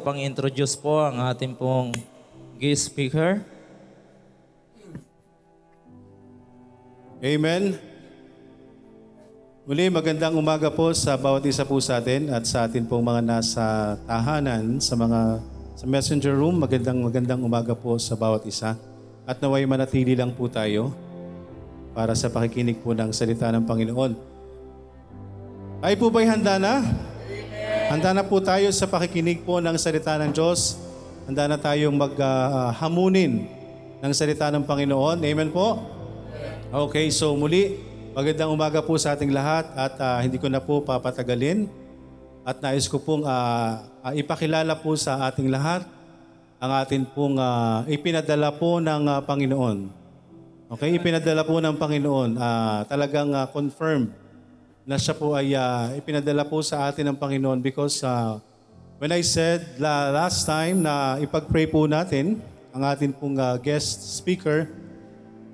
pang introduce po ang ating pong guest speaker. Amen. Muli, magandang umaga po sa bawat isa po sa atin at sa atin pong mga nasa tahanan, sa mga sa messenger room, magandang magandang umaga po sa bawat isa. At naway manatili lang po tayo para sa pakikinig po ng salita ng Panginoon. Ay po ba'y handa na? Handa na po tayo sa pakikinig po ng salita ng Diyos. Handa na tayong maghamunin ng salita ng Panginoon. Amen po? Okay, so muli, magandang umaga po sa ating lahat at ah, hindi ko na po papatagalin. At nais ko pong ah, ah, ipakilala po sa ating lahat ang atin pong ah, ipinadala po ng ah, Panginoon. Okay, ipinadala po ng Panginoon. Ah, talagang ah, confirmed na siya po ay ah, ipinadala po sa atin ng Panginoon because ah, when I said la, last time na ipag-pray po natin ang atin pong ah, guest speaker,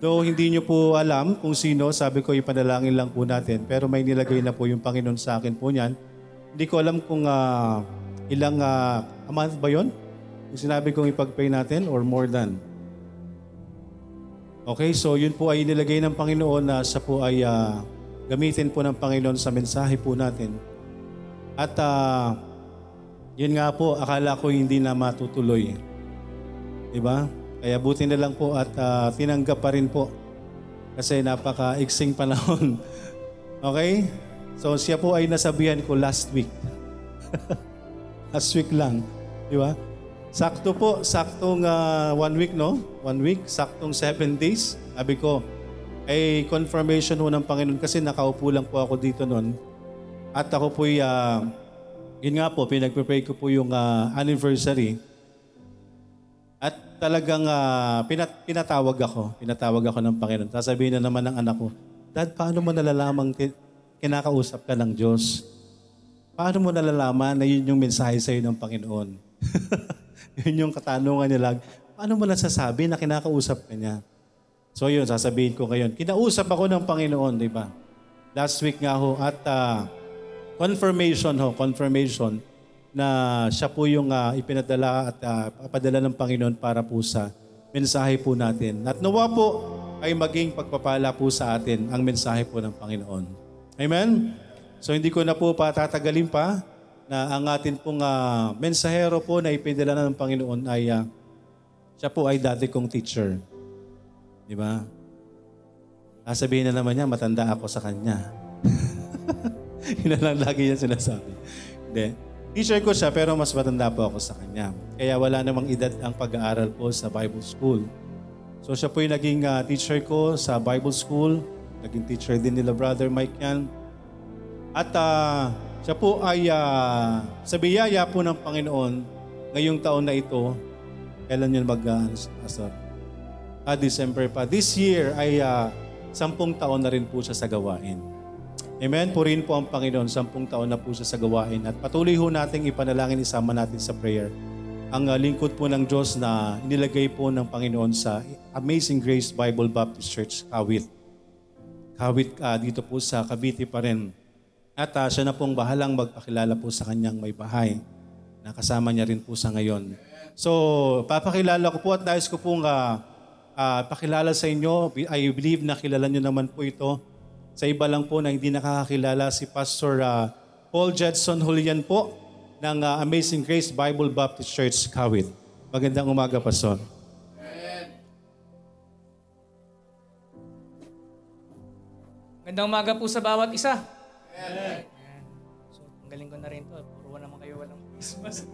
though hindi nyo po alam kung sino, sabi ko ipanalangin lang po natin, pero may nilagay na po yung Panginoon sa akin po niyan. Hindi ko alam kung ah, ilang ah, a month ba yon? Yung sinabi kong ipag-pray natin or more than? Okay, so yun po ay nilagay ng Panginoon na siya po ay ah, gamitin po ng Panginoon sa mensahe po natin. At ah, yun nga po, akala ko hindi na matutuloy. Diba? Kaya buti na lang po at ah, tinanggap pa rin po. Kasi napaka-iksing panahon. okay? So siya po ay nasabihan ko last week. last week lang. Di ba? Sakto po, saktong ah, one week, no? One week, saktong seven days. Sabi ko, ay confirmation ho ng Panginoon kasi nakaupo lang po ako dito noon. At ako po, uh, yun nga po, pinagpipray ko po yung ah, anniversary. At talagang ah, pinat- pinatawag ako. Pinatawag ako ng Panginoon. Sasabihin na naman ng anak ko, Dad, paano mo nalalamang ki- kinakausap ka ng Diyos? Paano mo nalalaman na yun yung mensahe sa'yo ng Panginoon? yun yung katanungan niya lang. Paano mo nasasabi na kinakausap ka niya? So yun, sasabihin ko ngayon. Kinausap ako ng Panginoon, di ba? Last week nga ho, at ah, confirmation ho, confirmation na siya po yung ah, ipinadala at ah, papadala ng Panginoon para po sa mensahe po natin. At nawa po ay maging pagpapala po sa atin ang mensahe po ng Panginoon. Amen? So hindi ko na po patatagalin pa na ang atin pong ah, mensahero po na ipinadala ng Panginoon ay ah, siya po ay dati kong teacher. Di ba? Sasabihin na naman niya, matanda ako sa kanya. Yun lang lagi niya sinasabi. Hindi. Teacher ko siya, pero mas matanda po ako sa kanya. Kaya wala namang edad ang pag-aaral po sa Bible School. So siya po yung naging ah, teacher ko sa Bible School. Naging teacher din nila Brother Mike yan. At ah, siya po ay ah, sa biyaya po ng Panginoon ngayong taon na ito, kailan yun mag uh, Ah, December pa. This year ay ah, sampung taon na rin po siya sa gawain. Amen? Purihin po ang Panginoon. Sampung taon na po siya sa gawain. At patuloy ho nating ipanalangin isama natin sa prayer. Ang ah, lingkod po ng Diyos na inilagay po ng Panginoon sa Amazing Grace Bible Baptist Church, Kawit. Kawit ah, dito po sa Cavite pa rin. At ah, siya na pong bahalang magpakilala po sa kanyang may bahay. Nakasama niya rin po sa ngayon. So, papakilala ko po at nais ko pong ah, ah, pakilala sa inyo. I believe na kilala niyo naman po ito. Sa iba lang po na hindi nakakakilala si Pastor ah, Paul Jedson Julian po ng ah, Amazing Grace Bible Baptist Church, Kawit. Magandang umaga, Pastor. Magandang umaga po sa bawat isa. Ayan. So, ang galing ko na rin to. Puro naman kayo walang Christmas.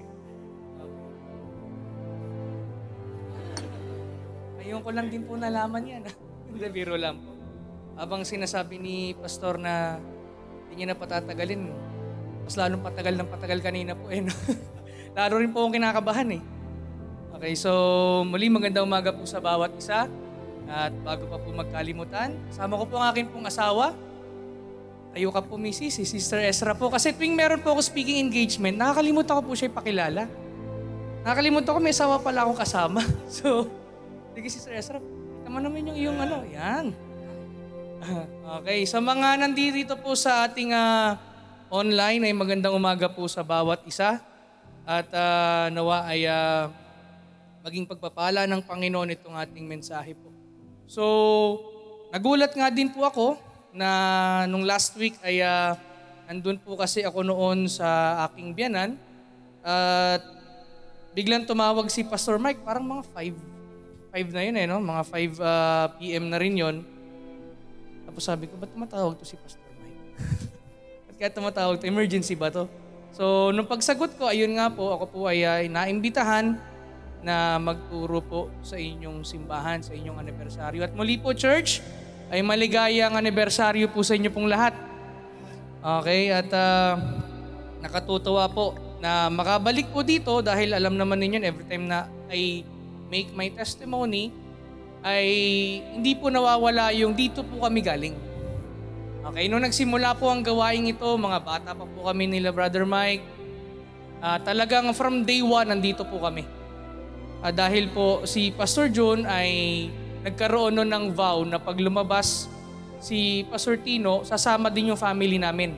Ngayon ko lang din po nalaman yan. Hindi, biro lang po. Habang sinasabi ni Pastor na hindi niya na patatagalin, mas lalong patagal ng patagal kanina po. Eh, no? Lalo rin po akong kinakabahan eh. Okay, so muli magandang umaga po sa bawat isa. At bago pa po magkalimutan, sama ko po ang aking pong asawa. Tayo ka po, Missy, si Sister Ezra po. Kasi tuwing meron po ako speaking engagement, nakakalimutan ko po siya ipakilala. Nakakalimutan ko may asawa pala akong kasama. So, sige Sister Ezra, kita mo naman yung iyong ano, yan. Okay, sa mga nandito po sa ating ah, online ay magandang umaga po sa bawat isa. At ah, nawa ay ah, maging pagpapala ng Panginoon itong ating mensahe po. So, nagulat nga din po ako na nung last week ay ah, nandun po kasi ako noon sa aking biyanan at biglang tumawag si Pastor Mike, parang mga 5 5 na yun eh, no? Mga 5 ah, PM na rin yon. Tapos sabi ko, ba't tumatawag to si Pastor Mike? ba't kaya tumatawag to? Emergency ba to? So, nung pagsagot ko, ayun nga po, ako po ay ah, naimbitahan na magturo po sa inyong simbahan, sa inyong anibersaryo. At muli po, church, ay maligayang anibersaryo po sa inyo pong lahat. Okay, at ah, nakatutuwa po na makabalik po dito dahil alam naman ninyo every time na I make my testimony ay hindi po nawawala yung dito po kami galing. Okay, nung nagsimula po ang gawaing ito, mga bata pa po kami nila Brother Mike, ah, talagang from day one nandito po kami. Ah, dahil po si Pastor John ay nagkaroon nun ng vow na pag lumabas si Pastor Tino, sasama din yung family namin.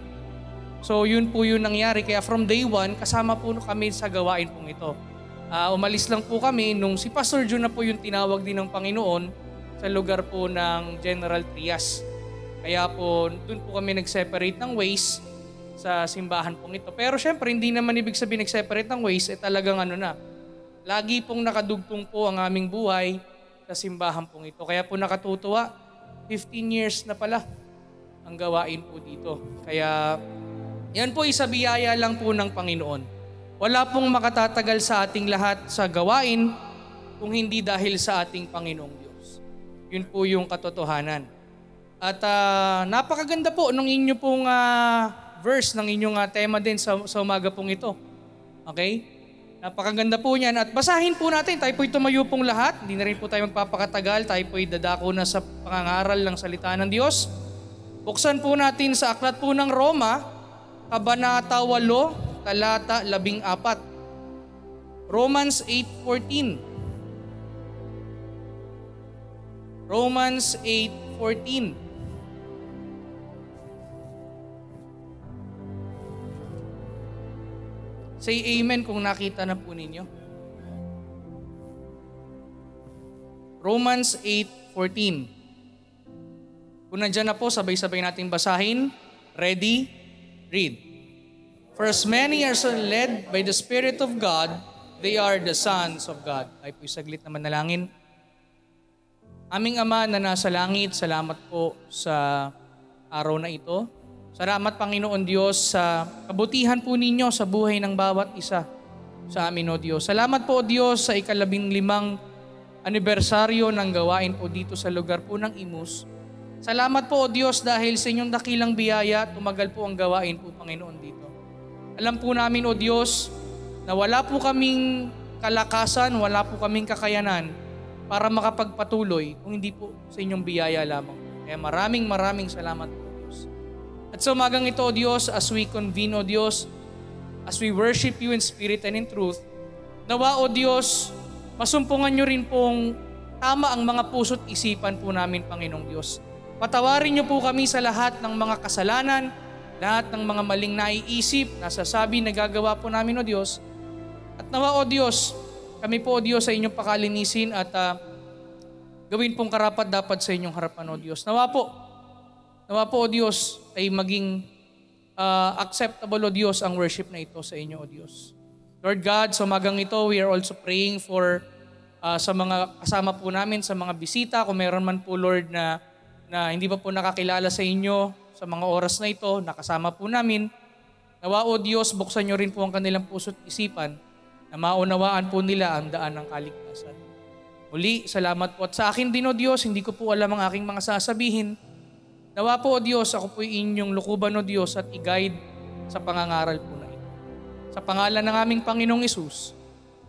So yun po yung nangyari. Kaya from day one, kasama po kami sa gawain pong ito. Ah, umalis lang po kami nung si Pastor John na po yung tinawag din ng Panginoon sa lugar po ng General Trias. Kaya po, dun po kami nag-separate ng ways sa simbahan pong ito. Pero syempre, hindi naman ibig sabihin nag-separate ng ways, eh talagang ano na, lagi pong nakadugtong po ang aming buhay sa simbahan pong ito. Kaya po nakatutuwa, 15 years na pala ang gawain po dito. Kaya yan po isa biyaya lang po ng Panginoon. Wala pong makatatagal sa ating lahat sa gawain kung hindi dahil sa ating Panginoong Diyos. Yun po yung katotohanan. At ah, napakaganda po nung inyo pong ah, verse ng inyong ah, tema din sa, sa umaga pong ito. Okay? Napakaganda po niyan. At basahin po natin. Tayo po'y tumayo pong lahat. Hindi na rin po tayo magpapakatagal. Tayo po'y dadako na sa pangangaral ng salita ng Diyos. Buksan po natin sa aklat po ng Roma, Kabanata 8, talata 14. Romans 8.14. Romans 8.14. Say amen kung nakita na po ninyo. Romans 8.14. Kung nandyan na po, sabay-sabay natin basahin. Ready? Read. For as many are so led by the Spirit of God, they are the sons of God. Ay po saglit na manalangin. Aming Ama na nasa langit, salamat po sa araw na ito. Salamat Panginoon Diyos sa kabutihan po ninyo sa buhay ng bawat isa sa amin o Diyos. Salamat po Diyos sa ikalabing limang anibersaryo ng gawain po dito sa lugar po ng Imus. Salamat po o Diyos dahil sa inyong dakilang biyaya, tumagal po ang gawain po Panginoon dito. Alam po namin o Diyos na wala po kaming kalakasan, wala po kaming kakayanan para makapagpatuloy kung hindi po sa inyong biyaya lamang. Kaya maraming maraming salamat po Diyos. At sa umagang ito o Diyos, as we convene o Diyos, as we worship you in spirit and in truth, nawa o Diyos, masumpungan nyo rin pong tama ang mga puso't isipan po namin, Panginoong Diyos. Patawarin niyo po kami sa lahat ng mga kasalanan, lahat ng mga maling naiisip, nasasabi, nagagawa po namin o Diyos. At nawa o Diyos, kami po o Diyos sa inyong pakalinisin at ah, gawin pong karapat dapat sa inyong harapan o Diyos. Nawa po, nawa po o Diyos ay maging ah, acceptable o Diyos ang worship na ito sa inyo o Diyos. Lord God, sa umagang ito, we are also praying for ah, sa mga kasama po namin, sa mga bisita, kung meron man po Lord na, na hindi pa po nakakilala sa inyo sa mga oras na ito, nakasama po namin, nawa o Diyos, buksan nyo rin po ang kanilang puso't isipan na maunawaan po nila ang daan ng kaligtasan. Muli, salamat po. At sa akin din o Diyos, hindi ko po alam ang aking mga sasabihin. Nawa po o Diyos, ako po inyong lukuban o Diyos at i-guide sa pangangaral po na ito. Sa pangalan ng aming Panginoong Isus.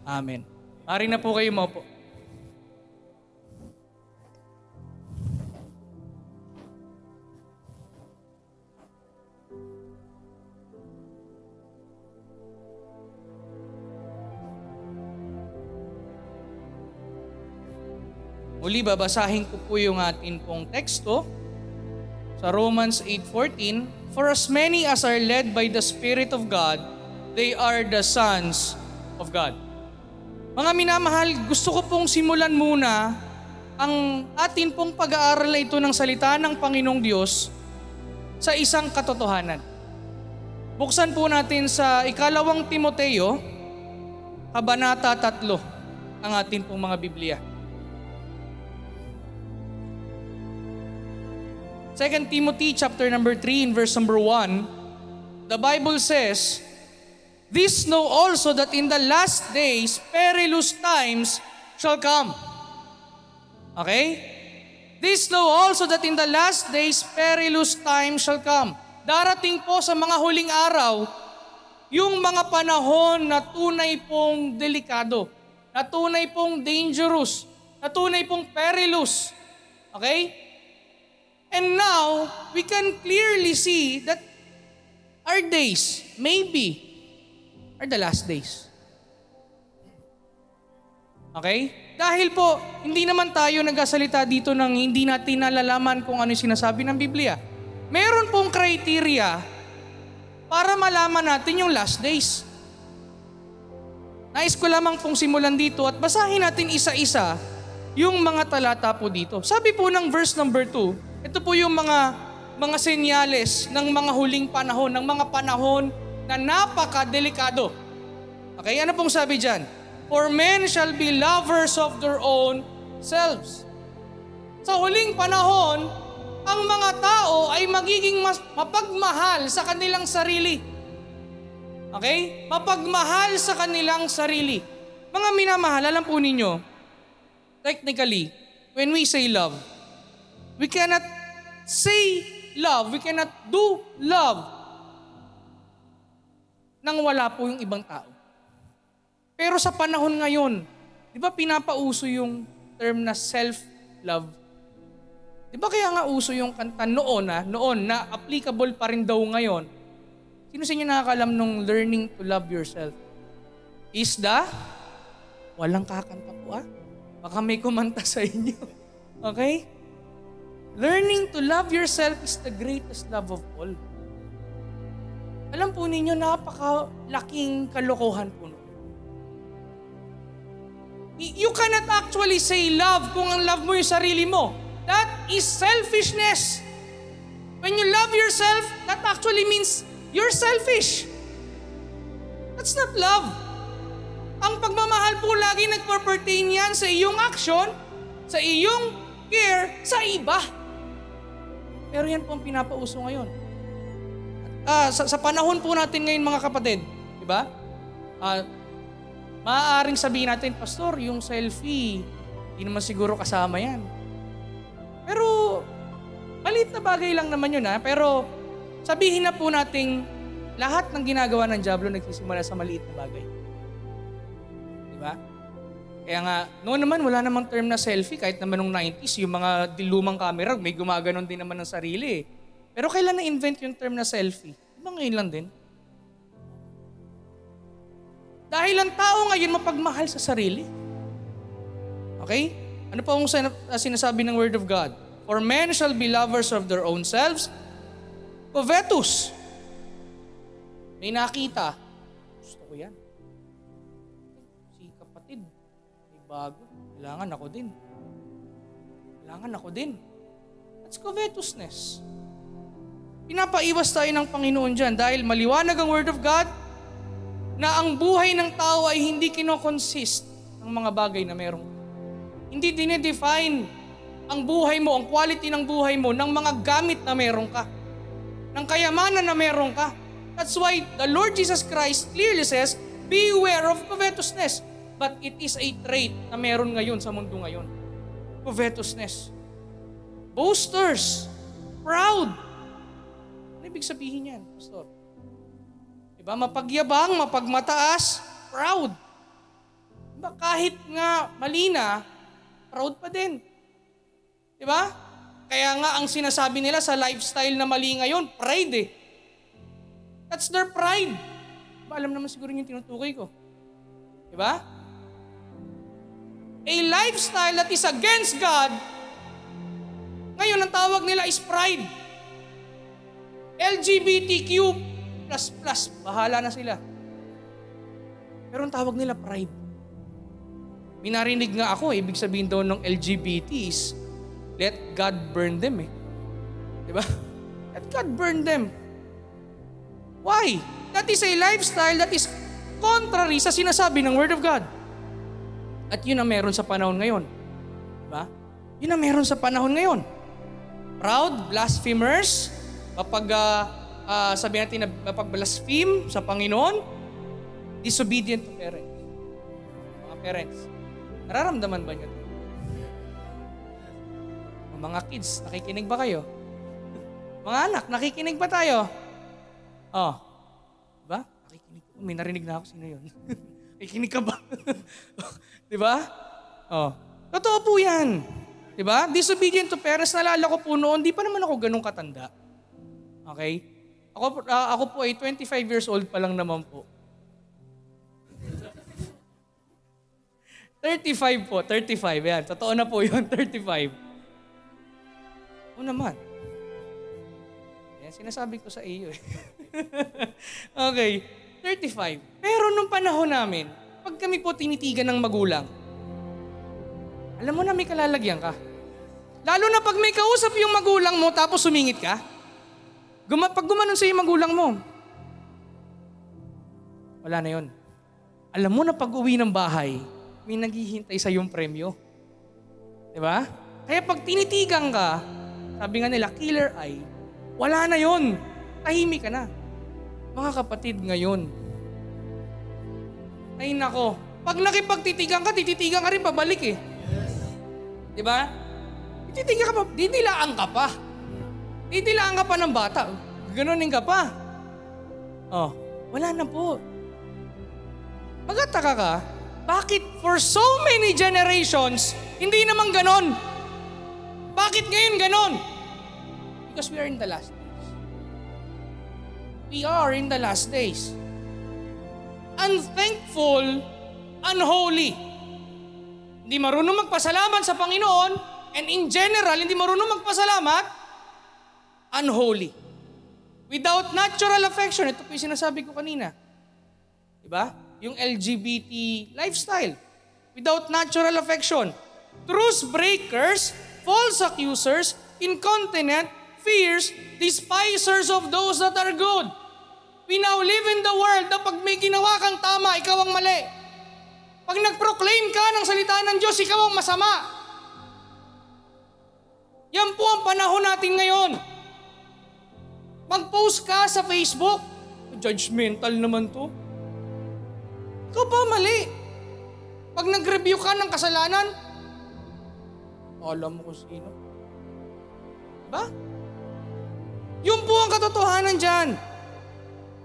Amen. Mari na po kayo maupo. Muli, babasahin ko po yung atin pong teksto sa Romans 8.14, For as many as are led by the Spirit of God, they are the sons of God. Mga minamahal, gusto ko pong simulan muna ang atin pong pag-aaral na ito ng salita ng Panginoong Diyos sa isang katotohanan. Buksan po natin sa ikalawang Timoteo, Kabanata 3, ang atin pong mga Biblia. 2 Timothy chapter number 3 in verse number 1, the Bible says, This know also that in the last days perilous times shall come. Okay? This know also that in the last days perilous times shall come. Darating po sa mga huling araw, yung mga panahon na tunay pong delikado, na tunay pong dangerous, na tunay pong perilous. Okay? And now, we can clearly see that our days, maybe, are the last days. Okay? Dahil po, hindi naman tayo nagasalita dito ng hindi natin nalalaman kung ano yung sinasabi ng Biblia. Meron pong criteria para malaman natin yung last days. Nais ko lamang pong simulan dito at basahin natin isa-isa yung mga talata po dito. Sabi po ng verse number 2, ito po yung mga mga senyales ng mga huling panahon, ng mga panahon na napakadelikado. Okay, ano pong sabi diyan? For men shall be lovers of their own selves. Sa huling panahon, ang mga tao ay magiging mas mapagmahal sa kanilang sarili. Okay? Mapagmahal sa kanilang sarili. Mga minamahal, alam po ninyo, technically, when we say love, we cannot say love, we cannot do love nang wala po yung ibang tao. Pero sa panahon ngayon, di ba pinapauso yung term na self-love? Di ba kaya nga uso yung kanta noon na, noon na applicable pa rin daw ngayon? Sino sa inyo nakakalam nung learning to love yourself? Is the? Walang kakanta po ah. Baka may kumanta sa inyo. Okay? Learning to love yourself is the greatest love of all. Alam po ninyo, napakalaking kalokohan po nun. You cannot actually say love kung ang love mo yung sarili mo. That is selfishness. When you love yourself, that actually means you're selfish. That's not love. Ang pagmamahal po lagi nagpa-pertain yan sa iyong action, sa iyong care, sa iba. Pero yan po ang pinapauso ngayon. Ah, sa, sa panahon po natin ngayon mga kapatid, di ba? Ah, maaaring sabihin natin, Pastor, yung selfie, hindi naman siguro kasama yan. Pero, maliit na bagay lang naman yun ha. Pero, sabihin na po nating lahat ng ginagawa ng Diablo nagsisimula sa maliit na bagay. Di ba? Kaya nga, noon naman wala namang term na selfie kahit naman nung 90s, yung mga dilumang camera, may gumaganon din naman ng sarili eh. Pero kailan na-invent yung term na selfie? Di ba ngayon lang din? Dahil ang tao ngayon mapagmahal sa sarili. Okay? Ano pa ang sinasabi ng Word of God? For men shall be lovers of their own selves, covetous. May nakita. Gusto ko yan. Bago. Kailangan ako din. Kailangan ako din. That's covetousness. Pinapaiwas tayo ng Panginoon dyan dahil maliwanag ang Word of God na ang buhay ng tao ay hindi kinokonsist ng mga bagay na meron hindi dinedefine ang buhay mo, ang quality ng buhay mo ng mga gamit na meron ka. Ng kayamanan na meron ka. That's why the Lord Jesus Christ clearly says, Beware of covetousness. But it is a trait na meron ngayon sa mundo ngayon. Covetousness. Boasters. Proud. Ano ibig sabihin yan, Pastor? Diba? Mapagyabang, mapagmataas, proud. Diba? Kahit nga malina, proud pa din. Di ba? Kaya nga ang sinasabi nila sa lifestyle na mali ngayon, pride eh. That's their pride. Ba, alam naman siguro yung tinutukoy ko. Di ba? A lifestyle that is against God, ngayon ang tawag nila is pride. LGBTQ++, bahala na sila. Pero ang tawag nila pride. Minarinig nga ako, eh, ibig sabihin daw ng LGBT is, let God burn them eh. Di ba? Let God burn them. Why? That is a lifestyle that is contrary sa sinasabi ng Word of God. At yun ang meron sa panahon ngayon. Diba? Yun ang meron sa panahon ngayon. Proud, blasphemers, kapag uh, uh, sabi natin na mapag-blaspheme sa Panginoon, disobedient to parents. Mga parents. Nararamdaman ba niyo? Mga kids, nakikinig ba kayo? Mga anak, nakikinig ba tayo? Oh. Diba? Nakikinig. May narinig na ako. Sino yun? nakikinig ka ba? diba? Oh. Totoo po yan. Diba? Disobedient to parents. Nalala ko po noon, di pa naman ako ganun katanda. Okay? Ako, uh, ako po ay 25 years old pa lang naman po. 35 po, 35. Yan, totoo na po yun, 35. O naman. Yan, sinasabi ko sa iyo eh. okay, 35. Pero nung panahon namin, pag kami po tinitigan ng magulang, alam mo na may kalalagyan ka. Lalo na pag may kausap yung magulang mo tapos sumingit ka. Guma pag gumanon sa yung magulang mo, wala na yon. Alam mo na pag uwi ng bahay, may naghihintay sa yung premyo. Di ba? Kaya pag tinitigan ka, sabi nga nila, killer eye, wala na yon. Tahimik ka na. Mga kapatid ngayon, ay nako, pag nakipagtitigan ka, tititigan ka rin pabalik eh. Di ba? Tititigan ka pa, didilaan ka pa. Didilaan ka pa ng bata. Ganunin ka pa. Oh, wala na po. Magataka ka, bakit for so many generations, hindi naman ganon? Bakit ngayon ganon? Because we are in the last. We are in the last days. Unthankful, unholy. Hindi marunong magpasalamat sa Panginoon, and in general, hindi marunong magpasalamat, unholy. Without natural affection, ito po yung sinasabi ko kanina. Diba? Yung LGBT lifestyle. Without natural affection. Truce breakers, false accusers, incontinent, fierce, despisers of those that are good. We now live in the world na pag may ginawa kang tama, ikaw ang mali. Pag nag-proclaim ka ng salita ng Diyos, ikaw ang masama. Yan po ang panahon natin ngayon. Mag-post ka sa Facebook. Judgmental naman to. Ikaw ba mali? Pag nag-review ka ng kasalanan, alam mo kung sino. Ba? Yun po ang katotohanan dyan.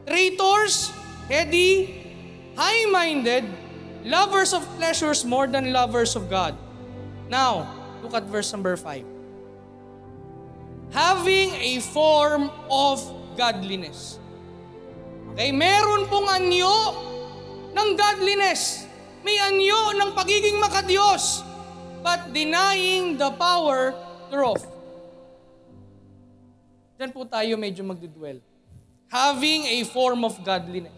Traitors, heady, high-minded, lovers of pleasures more than lovers of God. Now, look at verse number 5. Having a form of godliness. Okay, meron pong anyo ng godliness. May anyo ng pagiging makadiyos, but denying the power thereof. Diyan po tayo medyo magdudwell. Having a form of godliness.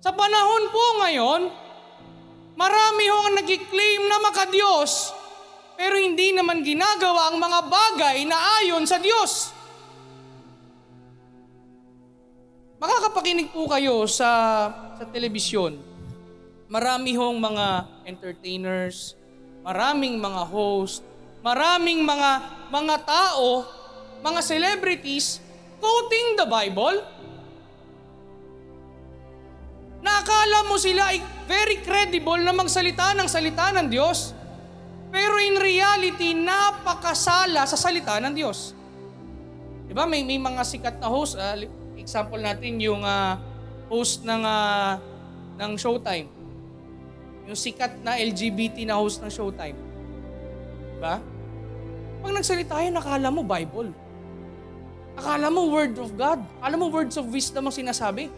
Sa panahon po ngayon, marami ho ang nag-claim na makadiyos, pero hindi naman ginagawa ang mga bagay na ayon sa Diyos. Makakapakinig po kayo sa, sa telebisyon. Marami hong mga entertainers, maraming mga host, maraming mga mga tao, mga celebrities quoting the Bible. Nakakala mo sila ay very credible na magsalita ng salita ng Diyos. Pero in reality, napakasala sa salita ng Diyos. Di ba? May, may mga sikat na host. Uh, example natin yung uh, host ng, uh, ng Showtime. Yung sikat na LGBT na host ng Showtime. Di ba? Pag nagsalita yun, nakala mo Bible. Akala mo Word of God. Akala mo words of wisdom ang sinasabi.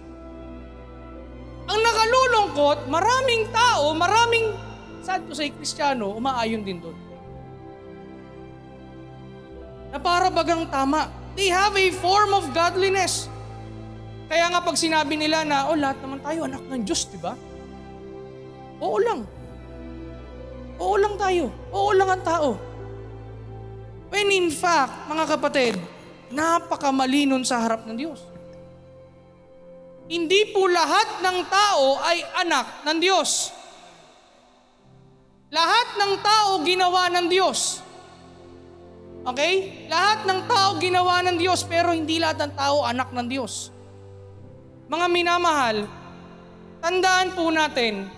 Ang nakalulungkot, maraming tao, maraming, sad to say, Kristiyano, umaayon din doon. Na para bagang tama. They have a form of godliness. Kaya nga pag sinabi nila na, oh lahat naman tayo anak ng Diyos, di ba? Oo lang. Oo lang tayo. Oo lang ang tao. When in fact, mga kapatid, napakamali nun sa harap ng Diyos. Hindi po lahat ng tao ay anak ng Diyos. Lahat ng tao ginawa ng Diyos. Okay? Lahat ng tao ginawa ng Diyos pero hindi lahat ng tao anak ng Diyos. Mga minamahal, tandaan po natin,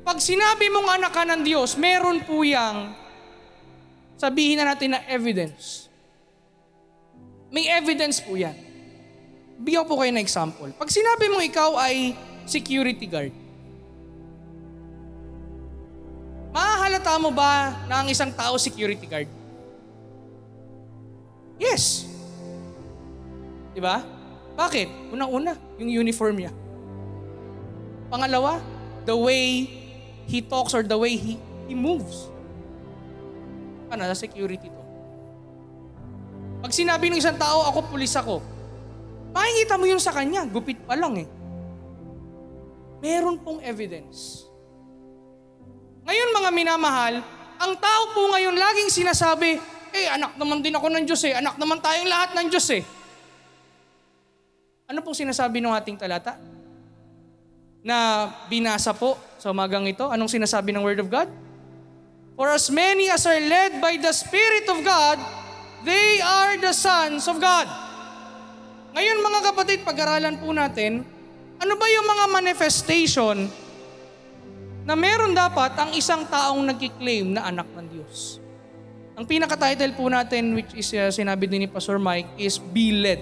pag sinabi mong anak ka ng Diyos, meron po yang sabihin na natin na evidence. May evidence po yan. Bigyan po kayo ng example. Pag sinabi mo ikaw ay security guard, mahahalata mo ba na ang isang tao security guard? Yes. Di ba? Bakit? Unang-una, yung uniform niya. Pangalawa, the way he talks or the way he, he moves. Ano, security to. Pag sinabi ng isang tao, ako pulis ako, makikita mo yun sa kanya, gupit pa lang eh. Meron pong evidence. Ngayon mga minamahal, ang tao po ngayon laging sinasabi, eh anak naman din ako ng Diyos eh, anak naman tayong lahat ng Diyos eh. Ano pong sinasabi ng ating talata? Na binasa po sa umagang ito, anong sinasabi ng Word of God? For as many as are led by the Spirit of God, they are the sons of God. Ngayon mga kapatid, pag-aralan po natin, ano ba yung mga manifestation na meron dapat ang isang taong nagkiklaim na anak ng Diyos? Ang pinaka-title po natin, which is uh, sinabi din ni Pastor Mike, is Be Led.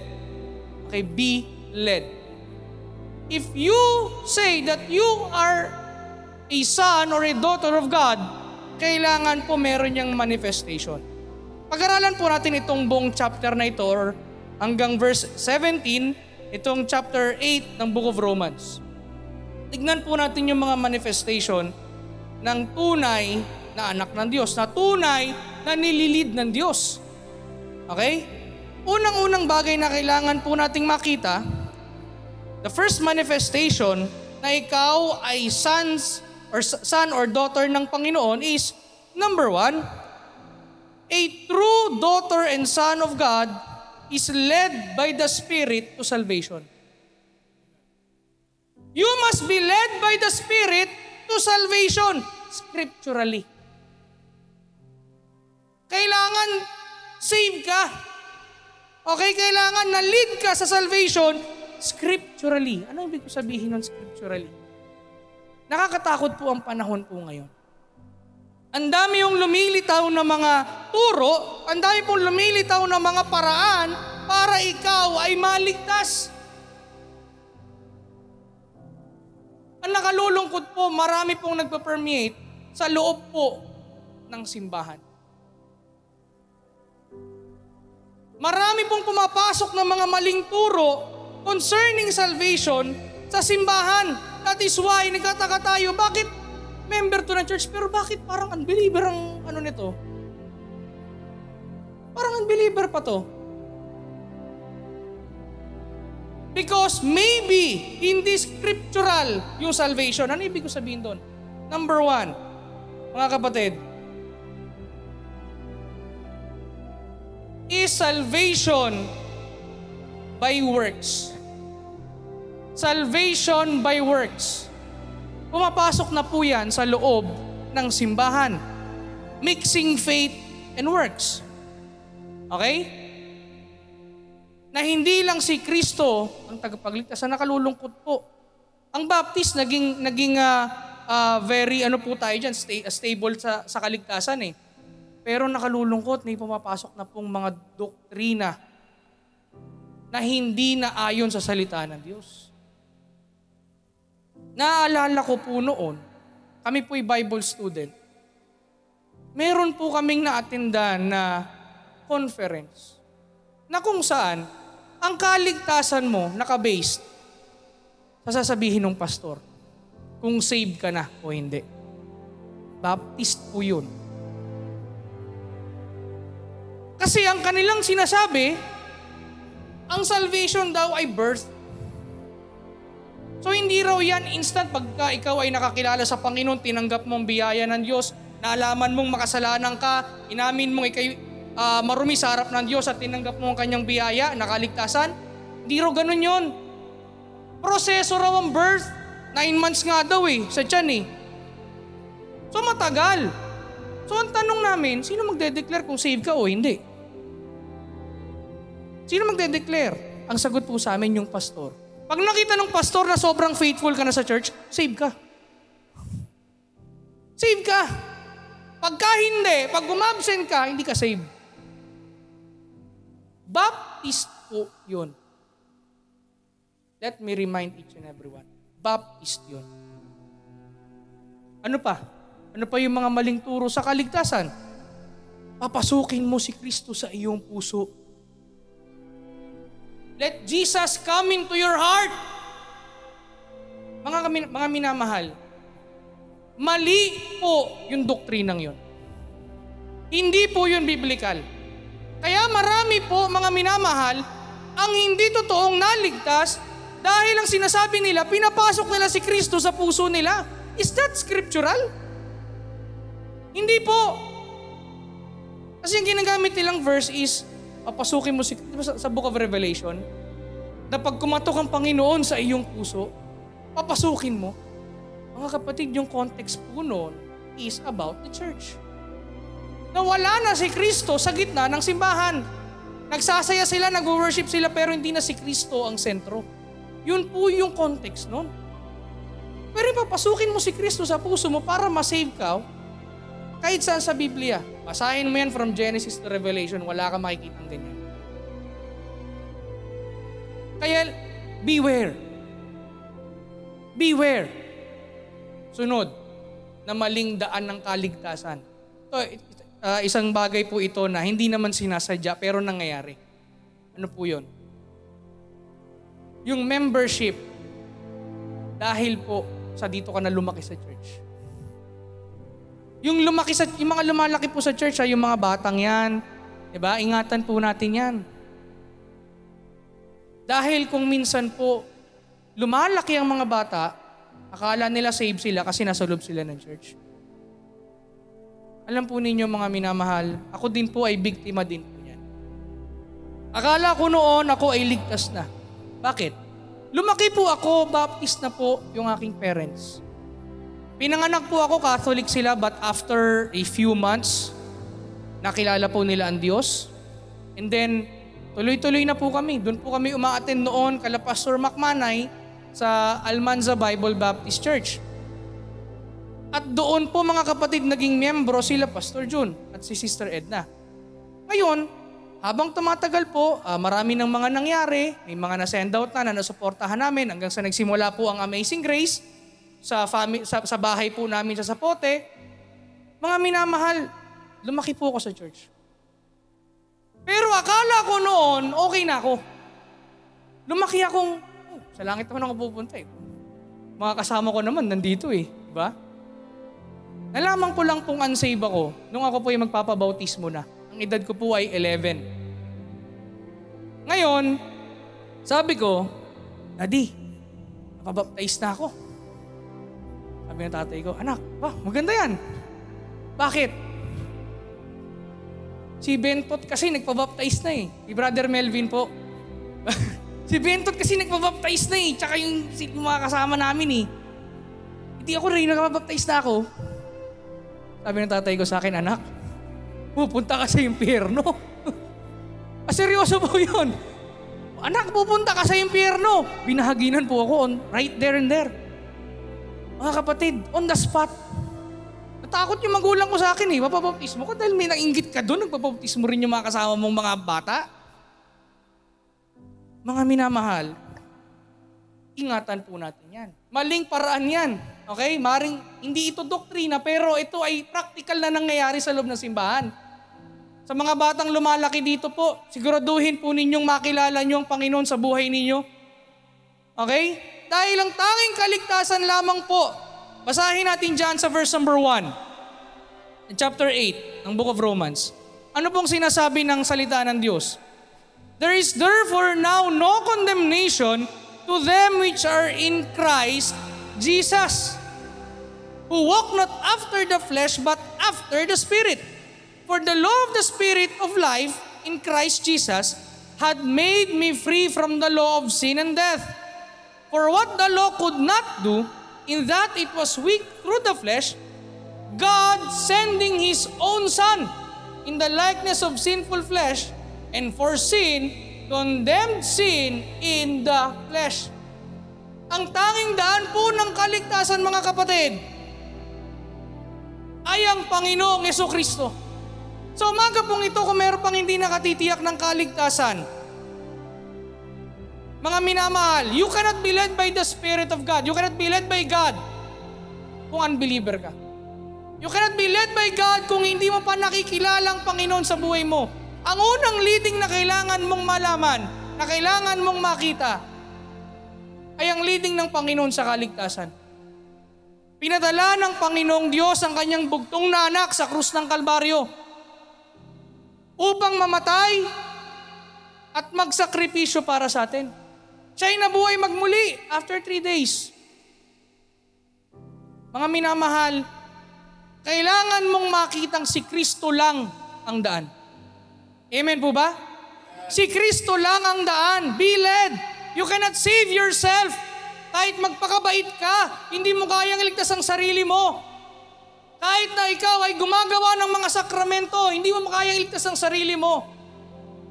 Okay, be led. If you say that you are a son or a daughter of God, kailangan po meron niyang manifestation. Pag-aralan po natin itong buong chapter na ito or hanggang verse 17, itong chapter 8 ng Book of Romans. Tignan po natin yung mga manifestation ng tunay na anak ng Diyos, na tunay na nililid ng Diyos. Okay? Unang-unang bagay na kailangan po nating makita, the first manifestation na ikaw ay sons or son or daughter ng Panginoon is number one, a true daughter and son of God is led by the Spirit to salvation. You must be led by the Spirit to salvation scripturally. Kailangan save ka. Okay, kailangan na lead ka sa salvation scripturally. Ano ibig sabihin ng scripturally? Nakakatakot po ang panahon po ngayon. Ang dami yung lumilitaw na mga turo, ang dami pong lumilitaw na mga paraan para ikaw ay maligtas. Ang nakalulungkot po, marami pong nagpa-permeate sa loob po ng simbahan. Marami pong pumapasok ng mga maling turo concerning salvation sa simbahan. That is why nagtataka tayo, bakit member to ng church pero bakit parang unbeliever ang ano nito? Parang unbeliever pa to. Because maybe hindi scriptural yung salvation. Ano ibig ko sabihin doon? Number one, mga kapatid, is salvation by works. Salvation by works. Pumapasok na po yan sa loob ng simbahan. Mixing faith and works. Okay? Na hindi lang si Kristo ang tagapagligtas na nakalulungkot po. Ang Baptist naging naging uh, uh, very ano po tayo diyan, stay, uh, stable sa sa kaligtasan eh. Pero nakalulungkot na pumapasok na pong mga doktrina na hindi na ayon sa salita ng Diyos. Naalala ko po noon, kami po'y Bible student. Meron po kaming naatindan na conference na kung saan ang kaligtasan mo nakabased sa sasabihin ng pastor kung saved ka na o hindi. Baptist po yun. Kasi ang kanilang sinasabi, ang salvation daw ay birth. So hindi raw yan instant pagka ikaw ay nakakilala sa Panginoon, tinanggap mong biyaya ng Diyos, naalaman mong makasalanan ka, inamin mong ikay ah, marumi sa harap ng Diyos at tinanggap mo ang kanyang biyaya, nakaligtasan. Hindi raw ganun yon. Proseso raw ang birth. Nine months nga daw eh, sa tiyan eh. So matagal. So ang tanong namin, sino magde-declare kung save ka o hindi? Sino magde-declare? Ang sagot po sa amin yung pastor. Pag nakita ng pastor na sobrang faithful ka na sa church, save ka. Save ka. Pagka hindi, pag umabsent ka, hindi ka save. Baptist po yun. Let me remind each and everyone. Baptist yun. Ano pa? Ano pa yung mga maling turo sa kaligtasan? Papasukin mo si Kristo sa iyong puso. Let Jesus come into your heart. Mga, mga minamahal, mali po yung doktrinang yon. Hindi po yun biblical. Kaya marami po mga minamahal ang hindi totoong naligtas dahil ang sinasabi nila, pinapasok nila si Kristo sa puso nila. Is that scriptural? Hindi po. Kasi yung ginagamit nilang verse is, papasukin mo si, di sa, sa Book of Revelation, na pag kumatok ang Panginoon sa iyong puso, papasukin mo. Mga kapatid, yung context po noon is about the church. Na wala na si Kristo sa gitna ng simbahan. Nagsasaya sila, nag-worship sila, pero hindi na si Kristo ang sentro. Yun po yung context noon. Pero papasukin mo si Kristo sa puso mo para ma-save ka, kahit saan sa Biblia. Basahin mo yan from Genesis to Revelation, wala kang makikita ganyan. Kaya, beware. Beware. Sunod, na maling daan ng kaligtasan. Ito, uh, isang bagay po ito na hindi naman sinasadya pero nangyayari. Ano po yun? Yung membership, dahil po sa dito ka na lumaki sa church. Yung lumaki sa yung mga lumalaki po sa church, ay yung mga batang 'yan. 'Di ba? Ingatan po natin 'yan. Dahil kung minsan po lumalaki ang mga bata, akala nila save sila kasi nasa loob sila ng church. Alam po ninyo mga minamahal, ako din po ay biktima din po yan. Akala ko noon ako ay ligtas na. Bakit? Lumaki po ako, baptist na po yung aking parents. Pinanganak po ako, Catholic sila, but after a few months, nakilala po nila ang Diyos. And then, tuloy-tuloy na po kami. Doon po kami umaattend noon kala Pastor Macmanay sa Almanza Bible Baptist Church. At doon po mga kapatid naging miyembro sila Pastor June at si Sister Edna. Ngayon, habang tumatagal po, uh, marami ng mga nangyari, may mga na-send out na na nasuportahan namin hanggang sa nagsimula po ang Amazing Grace sa, fami- sa, sa bahay po namin sa Sapote. Mga minamahal, lumaki po ako sa church. Pero akala ko noon, okay na ako. Lumaki akong, oh, sa langit naman ako pupunta eh. Mga kasama ko naman nandito eh. Diba? Nalaman ko lang pong unsave ako nung ako po yung magpapabautismo na. Ang edad ko po ay 11. Ngayon, sabi ko, Daddy, napabaptize na ako. Sabi ng tatay ko, anak, ba, maganda yan. Bakit? Si Bentot kasi nagpabaptize na eh. Si Brother Melvin po. si Bentot kasi nagpabaptize na eh. Tsaka yung, yung mga kasama namin eh. Hindi ako rin, nagpabaptize na ako. Sabi ng tatay ko sa akin, anak, pupunta ka sa impyerno. ah, seryoso po yun. Anak, pupunta ka sa impyerno. Binahaginan po ako on, right there and there. Mga kapatid, on the spot. Natakot yung magulang ko sa akin eh, mapapautismo ka dahil may nainggit ka doon, nagpapautismo rin yung mga kasama mong mga bata. Mga minamahal, ingatan po natin yan. Maling paraan yan. Okay? Maring hindi ito doktrina, pero ito ay practical na nangyayari sa loob ng simbahan. Sa mga batang lumalaki dito po, siguraduhin po ninyong makilala niyo ang Panginoon sa buhay ninyo. Okay? Dahil ang tanging kaligtasan lamang po. Basahin natin dyan sa verse number 1. In chapter 8 ng Book of Romans. Ano pong sinasabi ng salita ng Diyos? There is therefore now no condemnation to them which are in Christ Jesus, who walk not after the flesh, but after the Spirit. For the law of the Spirit of life in Christ Jesus had made me free from the law of sin and death. For what the law could not do, in that it was weak through the flesh, God sending His own Son in the likeness of sinful flesh, and for sin, condemned sin in the flesh. Ang tanging daan po ng kaligtasan mga kapatid ay ang Panginoong Yeso Kristo. Sa umaga pong ito, kung meron pang hindi nakatitiyak ng kaligtasan, mga minamahal, you cannot be led by the Spirit of God. You cannot be led by God kung unbeliever ka. You cannot be led by God kung hindi mo pa nakikilala ang Panginoon sa buhay mo. Ang unang leading na kailangan mong malaman, na kailangan mong makita, ay ang leading ng Panginoon sa kaligtasan. Pinadala ng Panginoong Diyos ang kanyang bugtong na anak sa krus ng Kalbaryo upang mamatay at magsakripisyo para sa atin. Siya'y nabuhay magmuli after three days. Mga minamahal, kailangan mong makitang si Kristo lang ang daan. Amen po ba? Si Kristo lang ang daan. Be led. You cannot save yourself. Kahit magpakabait ka, hindi mo kayang iligtas ang sarili mo. Kahit na ikaw ay gumagawa ng mga sakramento, hindi mo kayang iligtas ang sarili mo.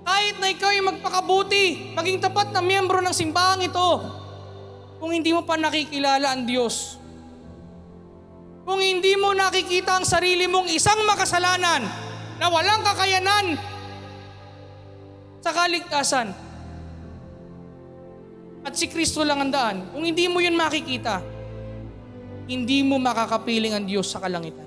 Kahit na ikaw ay magpakabuti, maging tapat na miyembro ng simbahan ito, kung hindi mo pa nakikilala ang Diyos, kung hindi mo nakikita ang sarili mong isang makasalanan na walang kakayanan sa kaligtasan, at si Kristo lang ang daan, kung hindi mo yun makikita, hindi mo makakapiling ang Diyos sa kalangitan.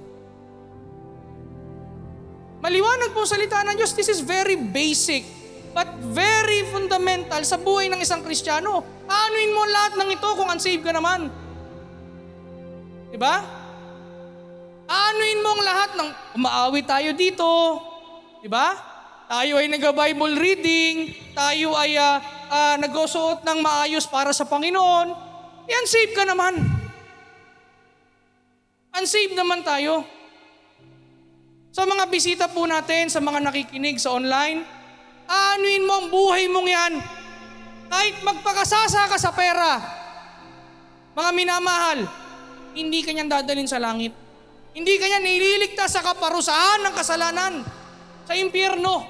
Maliwanag po salita ng Diyos. This is very basic but very fundamental sa buhay ng isang Kristiyano. Aanuin mo lahat ng ito kung unsaved ka naman. Diba? Aanuin mo ang lahat ng umaawi tayo dito. Diba? Tayo ay nag-Bible reading. Tayo ay uh, uh, nagsusuot ng maayos para sa Panginoon. Yan, save ka naman. Unsaved naman tayo. Sa mga bisita po natin, sa mga nakikinig sa online, aanuin mo ang buhay mong yan. Kahit magpakasasa ka sa pera, mga minamahal, hindi ka dadalhin sa langit. Hindi ka nililigtas sa kaparusahan ng kasalanan, sa impyerno.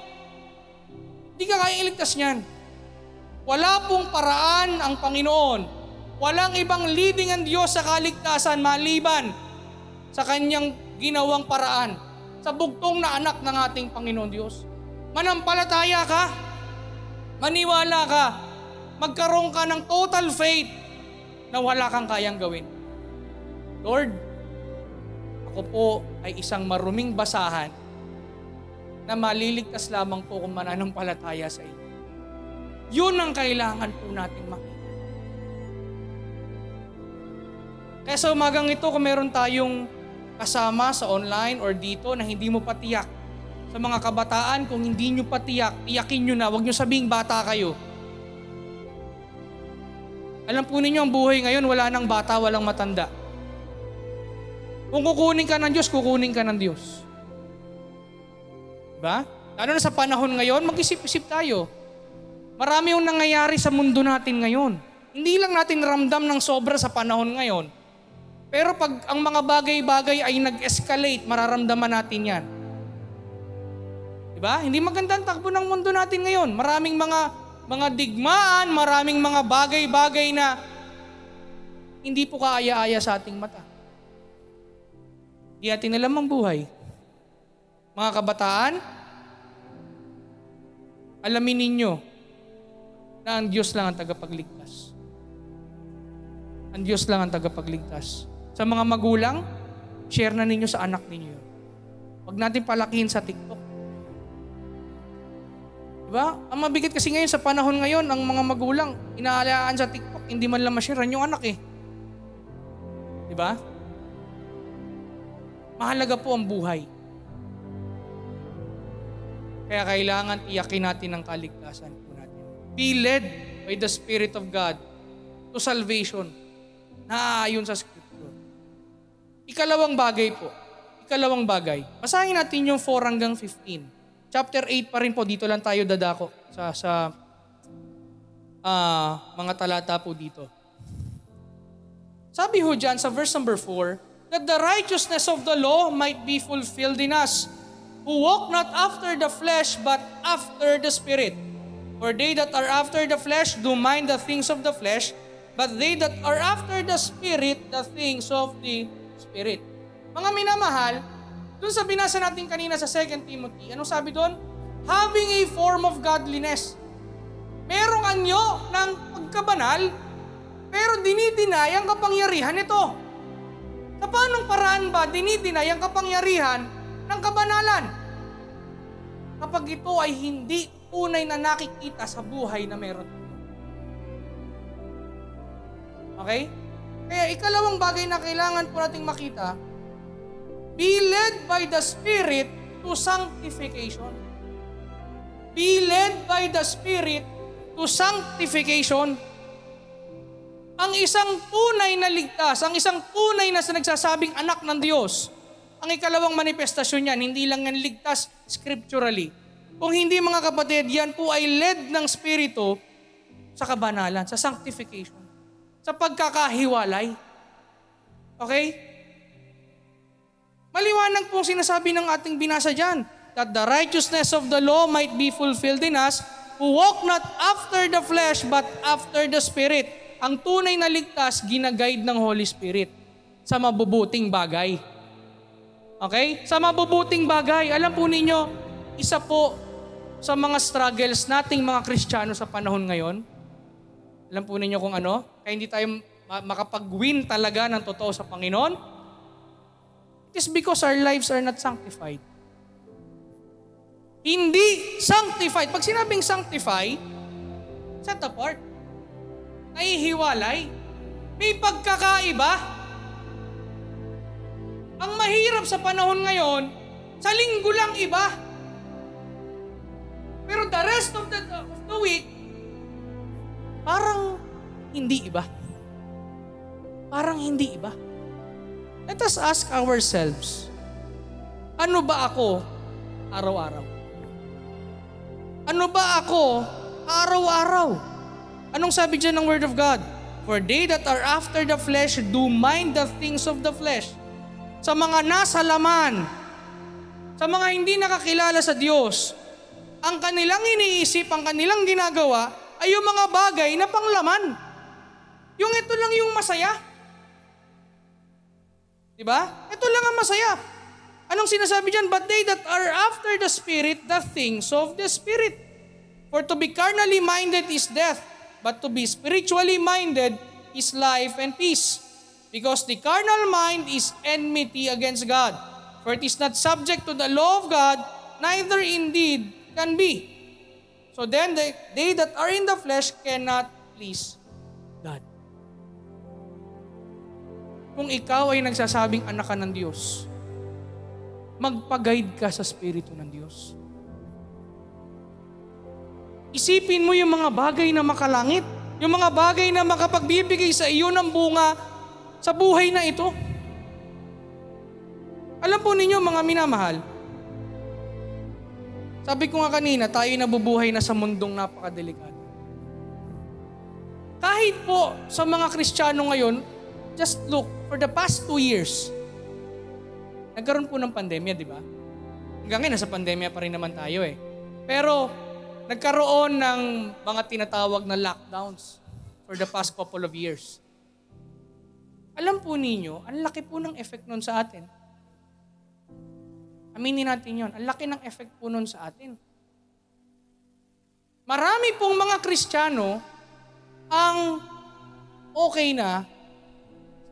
Hindi ka kaya iligtas niyan. Wala pong paraan ang Panginoon. Walang ibang leading ang Diyos sa kaligtasan maliban sa kanyang ginawang paraan sa bugtong na anak ng ating Panginoon Diyos. Manampalataya ka, maniwala ka, magkaroon ka ng total faith na wala kang kayang gawin. Lord, ako po ay isang maruming basahan na maliligtas lamang po kung mananampalataya sa iyo. Yun ang kailangan po nating makita. Kaya sa umagang ito, kung meron tayong kasama sa online or dito na hindi mo patiyak. Sa mga kabataan, kung hindi nyo patiyak, iyakin nyo na. Huwag nyo sabing bata kayo. Alam po ninyo, ang buhay ngayon, wala nang bata, walang matanda. Kung kukunin ka ng Diyos, kukunin ka ng Diyos. Diba? Lalo na sa panahon ngayon, mag-isip-isip tayo. Marami yung nangyayari sa mundo natin ngayon. Hindi lang natin ramdam ng sobra sa panahon ngayon. Pero pag ang mga bagay-bagay ay nag-escalate, mararamdaman natin yan. Diba? Hindi maganda ang takbo ng mundo natin ngayon. Maraming mga mga digmaan, maraming mga bagay-bagay na hindi po kaaya-aya sa ating mata. Di atin alam ang buhay. Mga kabataan, alamin ninyo na ang Diyos lang ang tagapagligtas. Ang Diyos lang ang tagapagligtas. Sa mga magulang, share na ninyo sa anak ninyo. Huwag natin palakihin sa TikTok. Diba? Ang mabigat kasi ngayon sa panahon ngayon, ang mga magulang, inaalaan sa TikTok, hindi man lang ma-share yung anak eh. Diba? Mahalaga po ang buhay. Kaya kailangan iyakin natin ang kaligtasan po natin. Be led by the Spirit of God to salvation. Naaayon sa Scripture. Ikalawang bagay po. Ikalawang bagay. Basahin natin yung 4 hanggang 15. Chapter 8 pa rin po. Dito lang tayo dadako sa, sa ah, mga talata po dito. Sabi ho dyan sa verse number 4, that the righteousness of the law might be fulfilled in us, who walk not after the flesh, but after the Spirit. For they that are after the flesh do mind the things of the flesh, but they that are after the Spirit, the things of the Spirit. Mga minamahal, dun sa binasa natin kanina sa 2 Timothy, anong sabi doon? Having a form of godliness. Merong anyo ng pagkabanal, pero dinidinay ang kapangyarihan nito. Sa paanong paraan ba dinidinay ang kapangyarihan ng kabanalan? Kapag ito ay hindi tunay na nakikita sa buhay na meron. Okay? Kaya ikalawang bagay na kailangan po nating makita, be led by the Spirit to sanctification. Be led by the Spirit to sanctification. Ang isang tunay na ligtas, ang isang tunay na sa nagsasabing anak ng Diyos, ang ikalawang manifestasyon niyan, hindi lang yan ligtas scripturally. Kung hindi mga kapatid, yan po ay led ng Espiritu sa kabanalan, sa sanctification, sa pagkakahiwalay. Okay? Maliwanag pong sinasabi ng ating binasa dyan, that the righteousness of the law might be fulfilled in us, who walk not after the flesh, but after the Spirit. Ang tunay na ligtas, ginaguide ng Holy Spirit sa mabubuting bagay. Okay? Sa mabubuting bagay, alam po ninyo, isa po sa mga struggles nating mga Kristiyano sa panahon ngayon, alam po ninyo kung ano? Kaya hindi tayo ma- makapag-win talaga ng totoo sa Panginoon. It is because our lives are not sanctified. Hindi sanctified. Pag sinabing sanctify, set apart. Nahihiwalay. May pagkakaiba. Ang mahirap sa panahon ngayon, sa linggo lang iba. Pero the rest of the, of the week, parang hindi iba. Parang hindi iba. Let us ask ourselves, ano ba ako araw-araw? Ano ba ako araw-araw? Anong sabi dyan ng Word of God? For they that are after the flesh do mind the things of the flesh. Sa mga nasa laman, sa mga hindi nakakilala sa Diyos, ang kanilang iniisip, ang kanilang ginagawa, ay yung mga bagay na panglaman. Yung ito lang yung masaya. Di ba? Ito lang ang masaya. Anong sinasabi dyan? But they that are after the Spirit, the things of the Spirit. For to be carnally minded is death, but to be spiritually minded is life and peace. Because the carnal mind is enmity against God. For it is not subject to the law of God, neither indeed can be. So then, they, they that are in the flesh cannot please Kung ikaw ay nagsasabing anak ka ng Diyos, magpag-guide ka sa Espiritu ng Diyos. Isipin mo yung mga bagay na makalangit, yung mga bagay na makapagbibigay sa iyo ng bunga sa buhay na ito. Alam po ninyo mga minamahal, sabi ko nga kanina, tayo nabubuhay na sa mundong napakadelikado. Kahit po sa mga Kristiyano ngayon, just look, for the past two years, nagkaroon po ng pandemya, di ba? Hanggang ngayon, nasa pandemya pa rin naman tayo eh. Pero, nagkaroon ng mga tinatawag na lockdowns for the past couple of years. Alam po ninyo, ang laki po ng effect nun sa atin. Aminin natin yon. Ang laki ng effect po nun sa atin. Marami pong mga Kristiyano ang okay na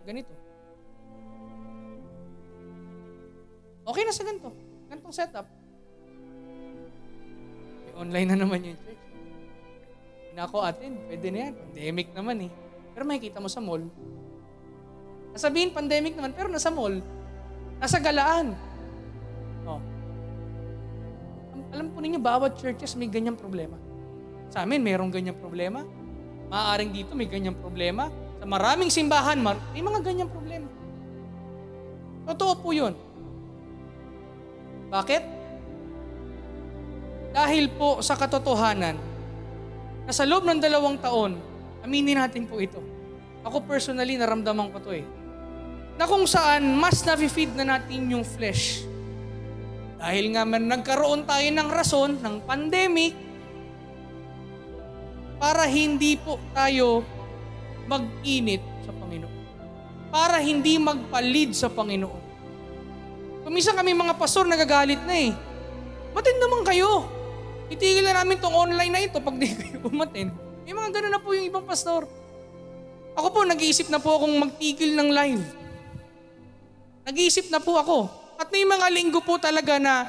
ganito. Okay na sa ganito. Ganitong setup. Eh, online na naman yung church. Inako atin, pwede na yan. Pandemic naman eh. Pero makikita mo sa mall. Nasabihin pandemic naman, pero nasa mall. Nasa galaan. Oh. Alam po ninyo, bawat churches may ganyang problema. Sa amin, mayroong ganyang problema. Maaaring dito may ganyang problema. Sa maraming simbahan, mar- may mga ganyang problema. Totoo po yun. Bakit? Dahil po sa katotohanan na sa loob ng dalawang taon, aminin natin po ito. Ako personally, naramdaman ko to eh. Na kung saan mas na-feed na natin yung flesh. Dahil nga man nagkaroon tayo ng rason ng pandemic para hindi po tayo mag-init sa Panginoon. Para hindi magpalid sa Panginoon. Kuminsan kami mga pastor nagagalit na eh. Matin naman kayo. Itigil na namin tong online na ito pag di kayo umatin. May mga ganun na po yung ibang pastor. Ako po, nag-iisip na po akong magtigil ng live. Nag-iisip na po ako. At may mga linggo po talaga na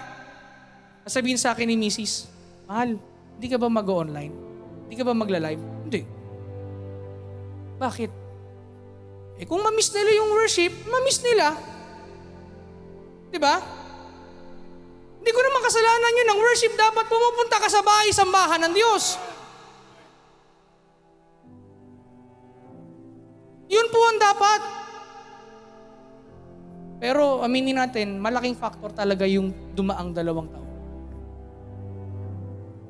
sabihin sa akin ni Mrs. Mahal, hindi ka ba mag-online? Hindi ka ba magla-live? Bakit? Eh kung mamiss nila yung worship, mamiss nila. Di ba? Hindi ko naman kasalanan yun. Ang worship dapat pumupunta ka sa bahay, sambahan ng Diyos. Yun po ang dapat. Pero aminin natin, malaking factor talaga yung dumaang dalawang taon.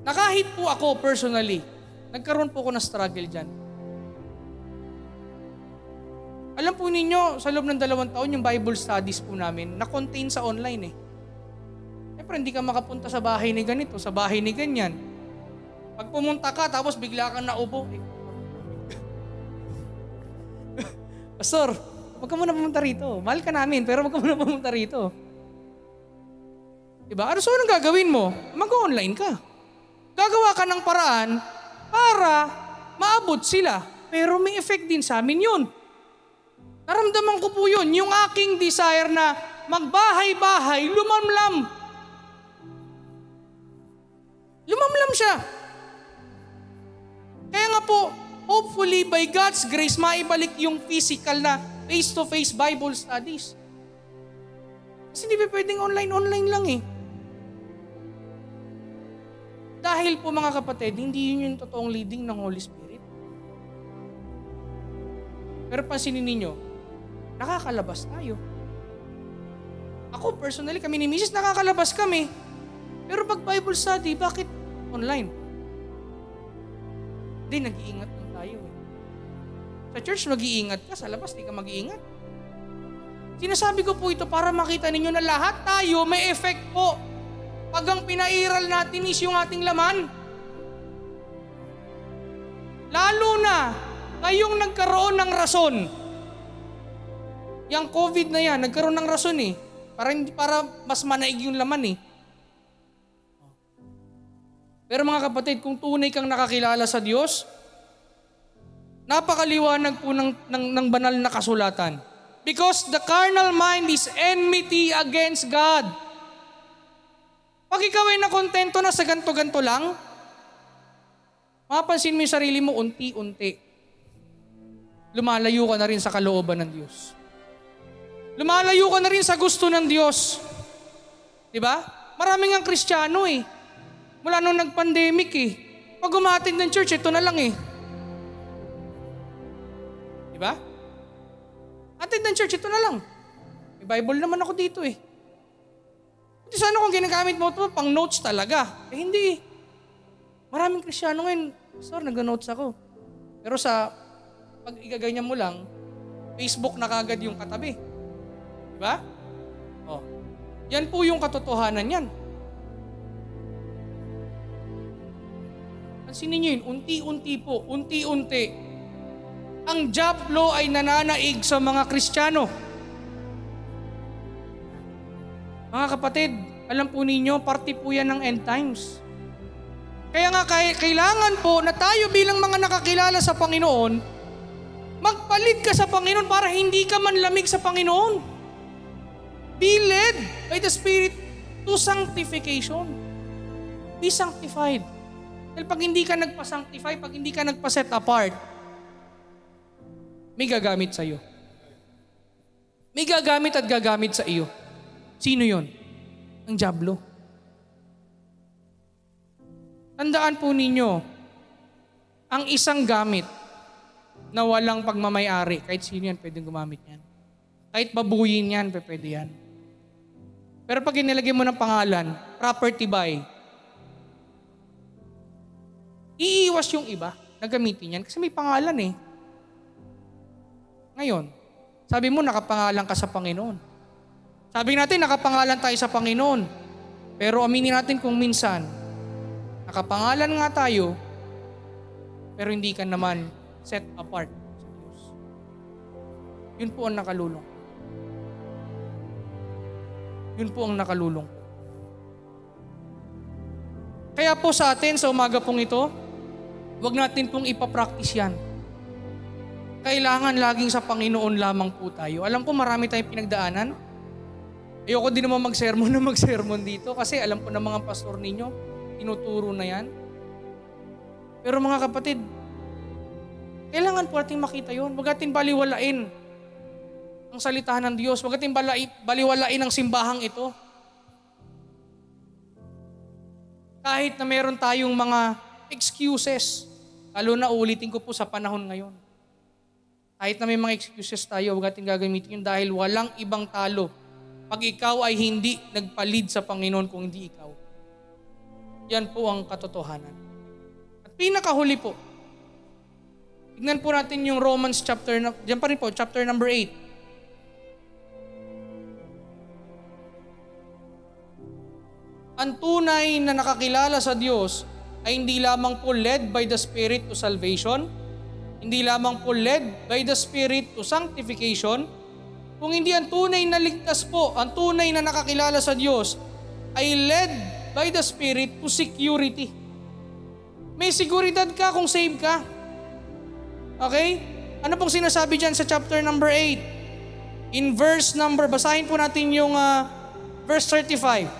Na kahit po ako personally, nagkaroon po ako ng struggle dyan. Alam po ninyo, sa loob ng dalawang taon, yung Bible studies po namin, na-contain sa online eh. Siyempre, hindi ka makapunta sa bahay ni ganito, sa bahay ni ganyan. Pag pumunta ka, tapos bigla kang naubo. Eh, Pastor, wag ka muna pumunta rito. Mahal ka namin, pero wag ka muna pumunta rito. Diba? Ano so anong gagawin mo? Mag-online ka. Gagawa ka ng paraan para maabot sila. Pero may effect din sa amin yun. Naramdaman ko po yun, yung aking desire na magbahay-bahay, lumamlam. Lumamlam siya. Kaya nga po, hopefully by God's grace, maibalik yung physical na face-to-face Bible studies. Kasi hindi pa pwedeng online-online lang eh. Dahil po mga kapatid, hindi yun yung totoong leading ng Holy Spirit. Pero pansinin ninyo, nakakalabas tayo. Ako personally, kami ni Mrs. nakakalabas kami. Pero pag Bible study, bakit online? Hindi, nag-iingat lang tayo eh. Sa church, mag-iingat ka. Sa labas, di ka mag-iingat. Sinasabi ko po ito para makita ninyo na lahat tayo may effect po. Pag ang pinairal natin is yung ating laman. Lalo na, ngayong nagkaroon ng rason. Yang COVID na yan, nagkaroon ng rason eh. Para, hindi- para mas manaig yung laman eh. Pero mga kapatid, kung tunay kang nakakilala sa Diyos, napakaliwanag po ng, ng, ng banal na kasulatan. Because the carnal mind is enmity against God. Pag ikaw ay nakontento na sa ganto-ganto lang, mapapansin mo yung sarili mo unti-unti. Lumalayo ka na rin sa kalooban ng Diyos. Lumalayo ka na rin sa gusto ng Diyos. Di ba? Maraming ang kristyano eh. Mula nung nag-pandemic eh. Pag umatid ng church, ito na lang eh. Di ba? Atid ng church, ito na lang. May Bible naman ako dito eh. Hindi sana kung ginagamit mo ito, pang notes talaga. Eh hindi eh. Maraming kristyano ngayon, Pastor, nag-notes ako. Pero sa, pag igaganyan mo lang, Facebook na kagad yung katabi. Ba? Oh. Yan po yung katotohanan yan. Pansinin niyo yun, unti-unti po, unti-unti. Ang Diablo ay nananaig sa mga Kristiyano. Mga kapatid, alam po ninyo, party po yan ng end times. Kaya nga kailangan po na tayo bilang mga nakakilala sa Panginoon, magpalit ka sa Panginoon para hindi ka manlamig sa Panginoon. Be led by the Spirit to sanctification. Be sanctified. Dahil pag hindi ka nagpa-sanctify, pag hindi ka nagpa-set apart, may gagamit sa iyo. May gagamit at gagamit sa iyo. Sino yon? Ang Diablo. Tandaan po ninyo, ang isang gamit na walang pagmamayari. Kahit sino yan, pwedeng gumamit yan. Kahit babuyin yan, pwede yan. Pero pag inilagay mo ng pangalan, property by, iiwas yung iba na gamitin yan kasi may pangalan eh. Ngayon, sabi mo nakapangalan ka sa Panginoon. Sabi natin nakapangalan tayo sa Panginoon. Pero aminin natin kung minsan, nakapangalan nga tayo, pero hindi ka naman set apart sa Diyos. Yun po ang nakalulong. Yun po ang nakalulong. Kaya po sa atin, sa umaga pong ito, wag natin pong ipapractice yan. Kailangan laging sa Panginoon lamang po tayo. Alam ko marami tayong pinagdaanan. Ayoko din naman mag-sermon na mag-sermon dito kasi alam ko na mga pastor ninyo, tinuturo na yan. Pero mga kapatid, kailangan po natin makita yon. Huwag natin baliwalain ang salitahan ng Diyos. Huwag natin baliwalain ang simbahang ito. Kahit na meron tayong mga excuses, lalo na ulitin ko po sa panahon ngayon. Kahit na may mga excuses tayo, huwag natin gagamitin yun dahil walang ibang talo pag ikaw ay hindi nagpalid sa Panginoon kung hindi ikaw. Yan po ang katotohanan. At pinakahuli po, tignan po natin yung Romans chapter, dyan pa rin po, chapter number 8. Ang tunay na nakakilala sa Diyos ay hindi lamang po led by the Spirit to salvation, hindi lamang po led by the Spirit to sanctification, kung hindi ang tunay na ligtas po, ang tunay na nakakilala sa Diyos ay led by the Spirit to security. May seguridad ka kung save ka. Okay? Ano pong sinasabi dyan sa chapter number 8? In verse number, basahin po natin yung ah, verse 35.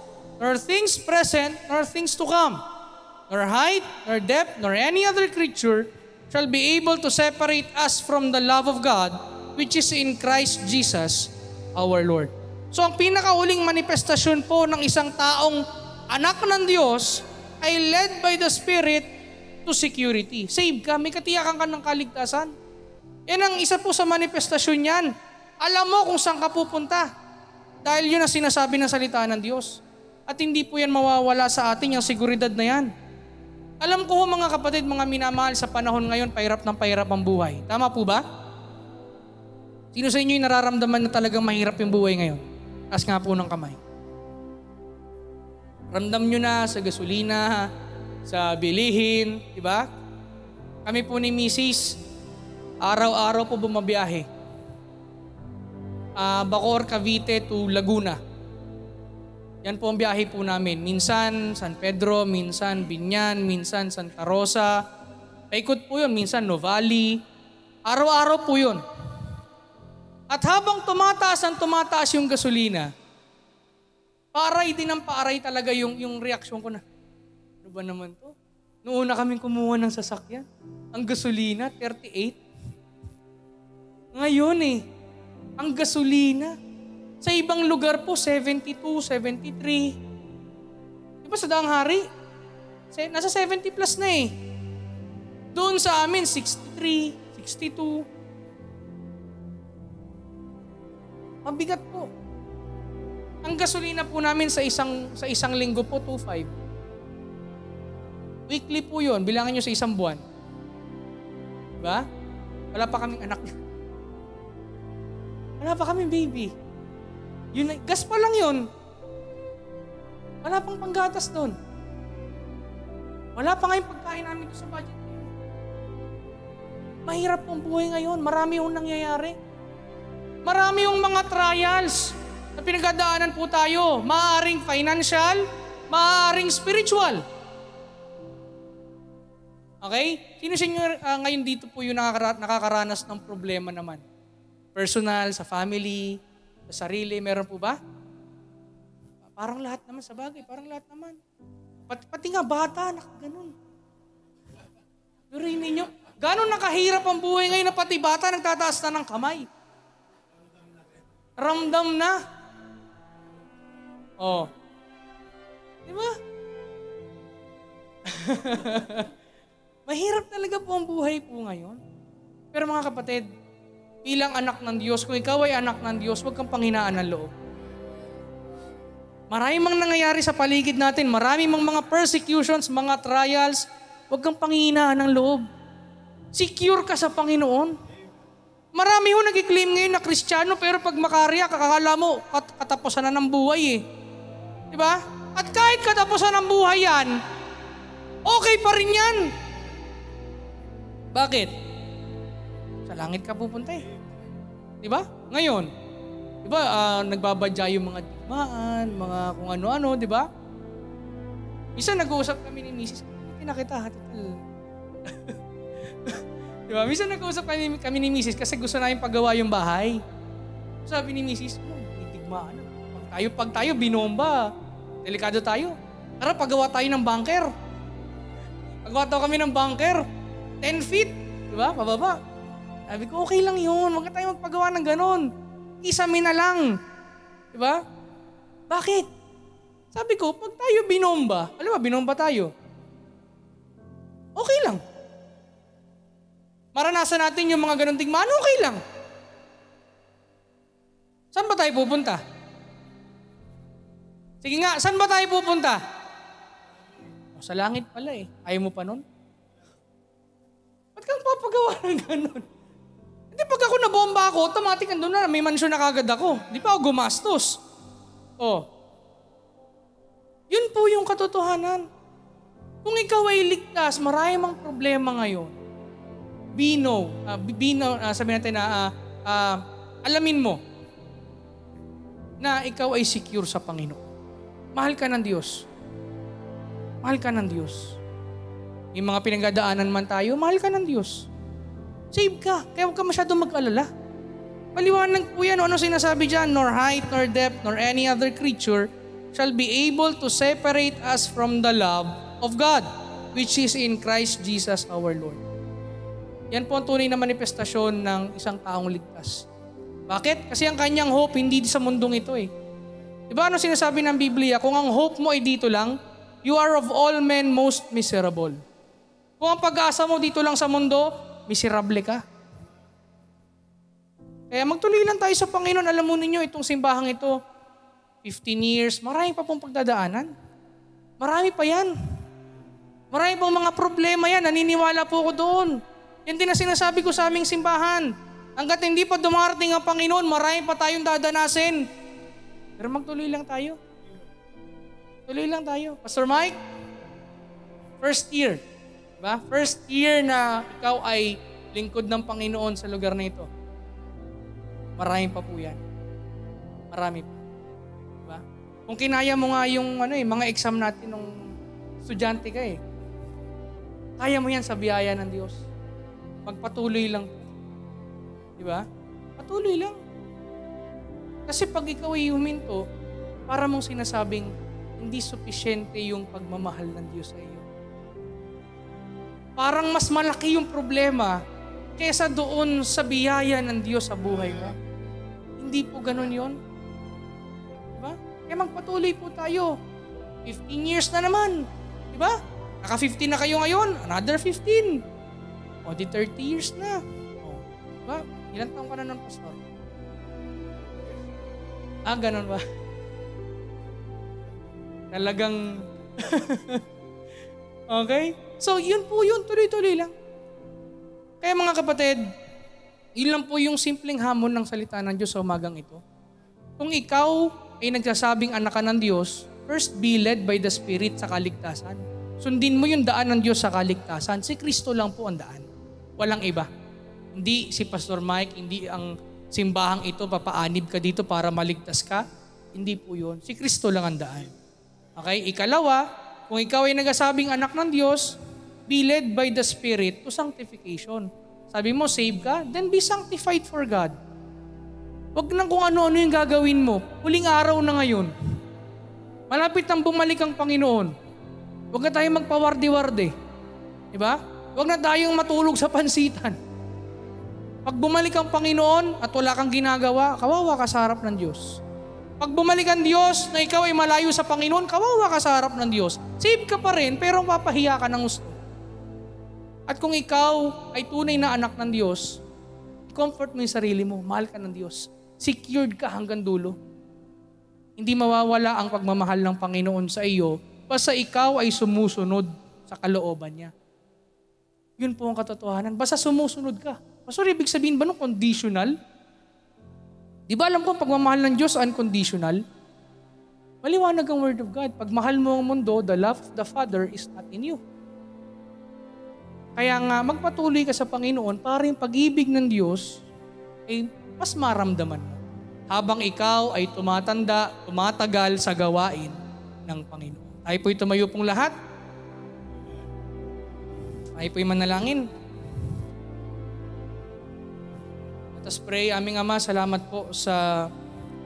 nor things present, nor things to come, nor height, nor depth, nor any other creature shall be able to separate us from the love of God which is in Christ Jesus our Lord. So ang pinakauling manifestasyon po ng isang taong anak ng Diyos ay led by the Spirit to security. Save ka, may katiyakan ka ng kaligtasan. Yan ang isa po sa manifestasyon niyan. Alam mo kung saan ka pupunta. Dahil yun ang sinasabi ng salita ng Diyos. At hindi po yan mawawala sa atin yung seguridad na yan. Alam ko mga kapatid, mga minamahal sa panahon ngayon, pahirap ng pahirap ang buhay. Tama po ba? Sino sa inyo yung nararamdaman na talagang mahirap yung buhay ngayon? Taas nga po ng kamay. Ramdam nyo na sa gasolina, sa bilihin, di ba? Kami po ni Mrs. Araw-araw po bumabiyahe. Ah, Bacor, Cavite to Laguna. Yan po ang biyahe po namin. Minsan San Pedro, minsan Binyan, minsan Santa Rosa. Paikot po yun, minsan Novali. Araw-araw po yun. At habang tumataas ang tumataas yung gasolina, paaray din ang paaray talaga yung, yung reaksyon ko na, ano ba naman to? Noong una kaming kumuha ng sasakyan, ang gasolina, 38. Ngayon eh, ang gasolina, sa ibang lugar po, 72, 73. Di ba sa daang hari? Nasa 70 plus na eh. Doon sa amin, 63, 62. Mabigat po. Ang gasolina po namin sa isang sa isang linggo po 2.5. Weekly po 'yon, bilangan niyo sa isang buwan. 'Di ba? Wala pa kaming anak. Wala pa kaming baby. Yun, gas pa lang 'yon. Wala pang panggatas doon. Wala pa nga yung pagkain namin sa budget ngayon. Mahirap pong buhay ngayon. Marami yung nangyayari. Marami yung mga trials na pinagdadaanan po tayo. Maaring financial, maaring spiritual. Okay? Sino sa inyo ah, ngayon dito po yung nakakara- nakakaranas ng problema naman? Personal, sa family, sa sarili, meron po ba? Parang lahat naman sa bagay, parang lahat naman. Pati, pati nga bata, nakaganon. Pero ninyo, gano'n nakahirap ang buhay ngayon na pati bata nagtataas na ng kamay. Ramdam na. Oh. Di ba? Mahirap talaga po ang buhay po ngayon. Pero mga kapatid, bilang anak ng Diyos, kung ikaw ay anak ng Diyos, huwag kang panghinaan ng loob. Marami mang nangyayari sa paligid natin, marami mang mga persecutions, mga trials, huwag kang panghinaan ng loob. Secure ka sa Panginoon. Marami ho nag-claim ngayon na Kristiyano pero pag makarya, kakakala mo kat- katapusan na ng buhay eh. Di ba? At kahit katapusan ng buhay yan, okay pa rin yan. Bakit? Sa langit ka pupunta eh. Di ba? Ngayon, di ba ah, nagbabadya yung mga digmaan, mga kung ano-ano, di ba? Minsan nag-uusap kami ni Mrs. Hindi na kita, hatital. di ba? Minsan nag-uusap kami, kami ni Mrs. kasi gusto namin paggawa yung bahay. Sabi ni Mrs. Oh, may digmaan. Pag tayo, pag tayo, binomba. Delikado tayo. Tara, paggawa tayo ng bunker. Paggawa daw kami ng bunker. 10 feet. Di ba? Pababa. Sabi ko, okay lang yun. Huwag ka tayo magpagawa ng ganon. Isami na lang. Di ba? Bakit? Sabi ko, pag tayo binomba, alam mo, binomba tayo. Okay lang. Maranasan natin yung mga ganun tingman, okay lang. Saan ba tayo pupunta? Sige nga, saan ba tayo pupunta? O, sa langit pala eh. Ayaw mo pa nun? Ba't kang papagawa ng ganun? Hindi pag ako nabomba ako, automatic andun na, may mansyon na kagad ako. Di pa ako gumastos. Oh. Yun po yung katotohanan. Kung ikaw ay ligtas, marami mang problema ngayon. Be know, uh, be know, uh, sabi natin na ah, ah, alamin mo na ikaw ay secure sa Panginoon. Mahal ka ng Diyos. Mahal ka ng Diyos. May mga pinagdadaanan man tayo, mahal ka ng Diyos. Save ka. Kaya huwag ka masyadong mag-alala. Paliwanag po yan. Ano sinasabi dyan? Nor height, nor depth, nor any other creature shall be able to separate us from the love of God, which is in Christ Jesus our Lord. Yan po ang tunay na manifestasyon ng isang taong ligtas. Bakit? Kasi ang kanyang hope hindi sa mundong ito eh. Diba ano sinasabi ng Biblia? Kung ang hope mo ay dito lang, you are of all men most miserable. Kung ang pag-asa mo dito lang sa mundo, miserable ka. Kaya magtuloy lang tayo sa Panginoon. Alam mo ninyo, itong simbahang ito, 15 years, marami pa pong pagdadaanan. Marami pa yan. Marami pong mga problema yan. Naniniwala po ako doon. Yan din ang sinasabi ko sa aming simbahan. Hanggat hindi pa dumarating ang Panginoon, marami pa tayong dadanasin. Pero magtuloy lang tayo. Tuloy lang tayo. Pastor Mike, first year. Diba? First year na ikaw ay lingkod ng Panginoon sa lugar na ito. Marami pa po yan. Marami pa. Diba? Kung kinaya mo nga yung ano eh, mga exam natin nung estudyante ka eh. Kaya mo yan sa biyaya ng Diyos. Magpatuloy lang. Di ba? Patuloy lang. Kasi pag ikaw ay huminto, para mong sinasabing hindi sufisyente yung pagmamahal ng Diyos sa iyo. Parang mas malaki yung problema kesa doon sa biyaya ng Diyos sa buhay mo. Hindi po ganun yon. Diba? Kaya magpatuloy po tayo. 15 years na naman. Diba? Naka-15 na kayo ngayon, another 15. O di 30 years na. O, diba? Ilan taong ka na ng pastor? Ah, ganun ba? Talagang... okay? So, yun po yun. Tuloy-tuloy lang. Kaya mga kapatid, yun lang po yung simpleng hamon ng salita ng Diyos sa umagang ito. Kung ikaw ay nagsasabing anak ka ng Diyos, first be led by the Spirit sa kaligtasan. Sundin mo yung daan ng Diyos sa kaligtasan. Si Kristo lang po ang daan. Walang iba. Hindi si Pastor Mike, hindi ang simbahang ito, papaanib ka dito para maligtas ka. Hindi po yun. Si Kristo lang ang daan. Okay? Ikalawa, kung ikaw ay nagsasabing anak ng Diyos, be led by the Spirit to sanctification. Sabi mo, save ka? Then be sanctified for God. Huwag nang kung ano-ano yung gagawin mo. Huling araw na ngayon. Malapit nang bumalik ang Panginoon. Huwag na tayong magpawardi-wardi. Diba? Huwag na tayong matulog sa pansitan. Pag bumalik ang Panginoon at wala kang ginagawa, kawawa ka sa harap ng Diyos. Pag bumalik ang Diyos na ikaw ay malayo sa Panginoon, kawawa ka sa harap ng Diyos. Save ka pa rin, pero papahiya ka ng gusto. At kung ikaw ay tunay na anak ng Diyos, comfort mo yung sarili mo, mahal ka ng Diyos. Secured ka hanggang dulo. Hindi mawawala ang pagmamahal ng Panginoon sa iyo basta ikaw ay sumusunod sa kalooban niya. Yun po ang katotohanan. Basta sumusunod ka. Pastor, ibig sabihin ba nung conditional? Di ba alam ko pagmamahal ng Diyos unconditional? Maliwanag ang Word of God. Pag mahal mo ang mundo, the love of the Father is not in you. Kaya nga, magpatuloy ka sa Panginoon para yung pag-ibig ng Diyos ay mas maramdaman mo. Habang ikaw ay tumatanda, tumatagal sa gawain ng Panginoon. Tayo po'y tumayo pong lahat. Tayo po'y manalangin. Let us pray. Aming Ama, salamat po sa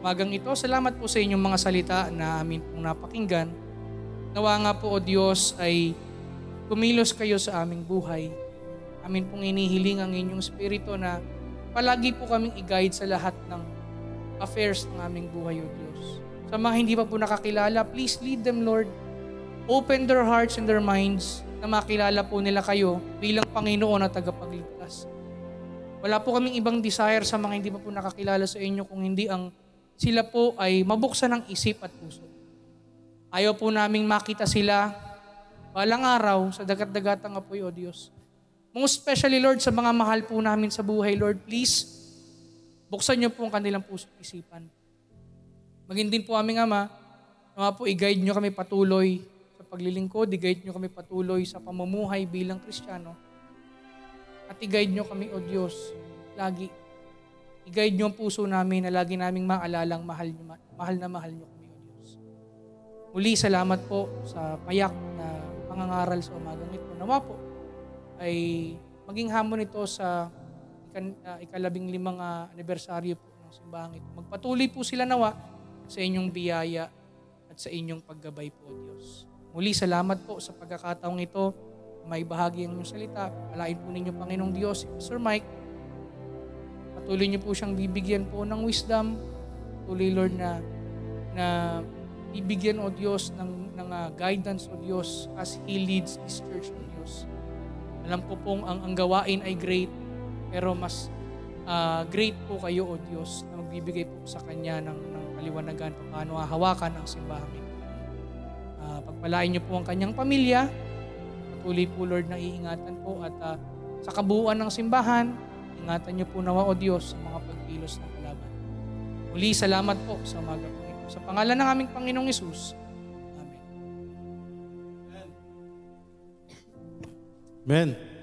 magang ito. Salamat po sa inyong mga salita na amin pong napakinggan. Nawa nga po, O Diyos, ay kumilos kayo sa aming buhay. Amin pong inihiling ang inyong spirito na palagi po kaming i-guide sa lahat ng affairs ng aming buhay, O Diyos. Sa mga hindi pa po nakakilala, please lead them, Lord. Open their hearts and their minds na makilala po nila kayo bilang Panginoon at tagapagligtas. Wala po kaming ibang desire sa mga hindi pa po nakakilala sa inyo kung hindi ang sila po ay mabuksan ng isip at puso. Ayaw po naming makita sila balang araw sa dagat-dagatang apoy, O Diyos. Most especially, Lord, sa mga mahal po namin sa buhay, Lord, please, buksan niyo po ang kanilang puso at isipan. Maging din po aming Ama, nawa po i-guide niyo kami patuloy sa paglilingkod, i-guide niyo kami patuloy sa pamumuhay bilang Kristiyano, at i-guide nyo kami, O Diyos, lagi. I-guide nyo ang puso namin na lagi naming maalalang mahal, mahal na mahal nyo kami, O Diyos. Muli, salamat po sa payak na pangangaral sa umagang ito. Nawa po ay maging hamon ito sa uh, ikalabing limang uh, anibersaryo po ng simbahan ito. Magpatuloy po sila nawa sa inyong biyaya at sa inyong paggabay po, Diyos. Muli, salamat po sa pagkakataong ito may bahagi ang inyong salita. Alain po ninyo, Panginoong Diyos, si Pastor Mike. Patuloy niyo po siyang bibigyan po ng wisdom. Patuloy, Lord, na, na bibigyan, O Diyos, ng, ng uh, guidance, O Diyos, as He leads this church, O Diyos. Alam ko pong ang, ang gawain ay great, pero mas uh, great po kayo, O Diyos, na magbibigay po sa Kanya ng, ng kaliwanagan paano hahawakan ang simbahan. Uh, pagpalain niyo po ang kanyang pamilya, Patuloy po Lord na iingatan po at uh, sa kabuuan ng simbahan, ingatan niyo po nawa o Diyos sa mga pagkilos ng kalaban. Muli, salamat po sa umaga po ito. Sa pangalan ng aming Panginoong Yesus. Amen. Amen.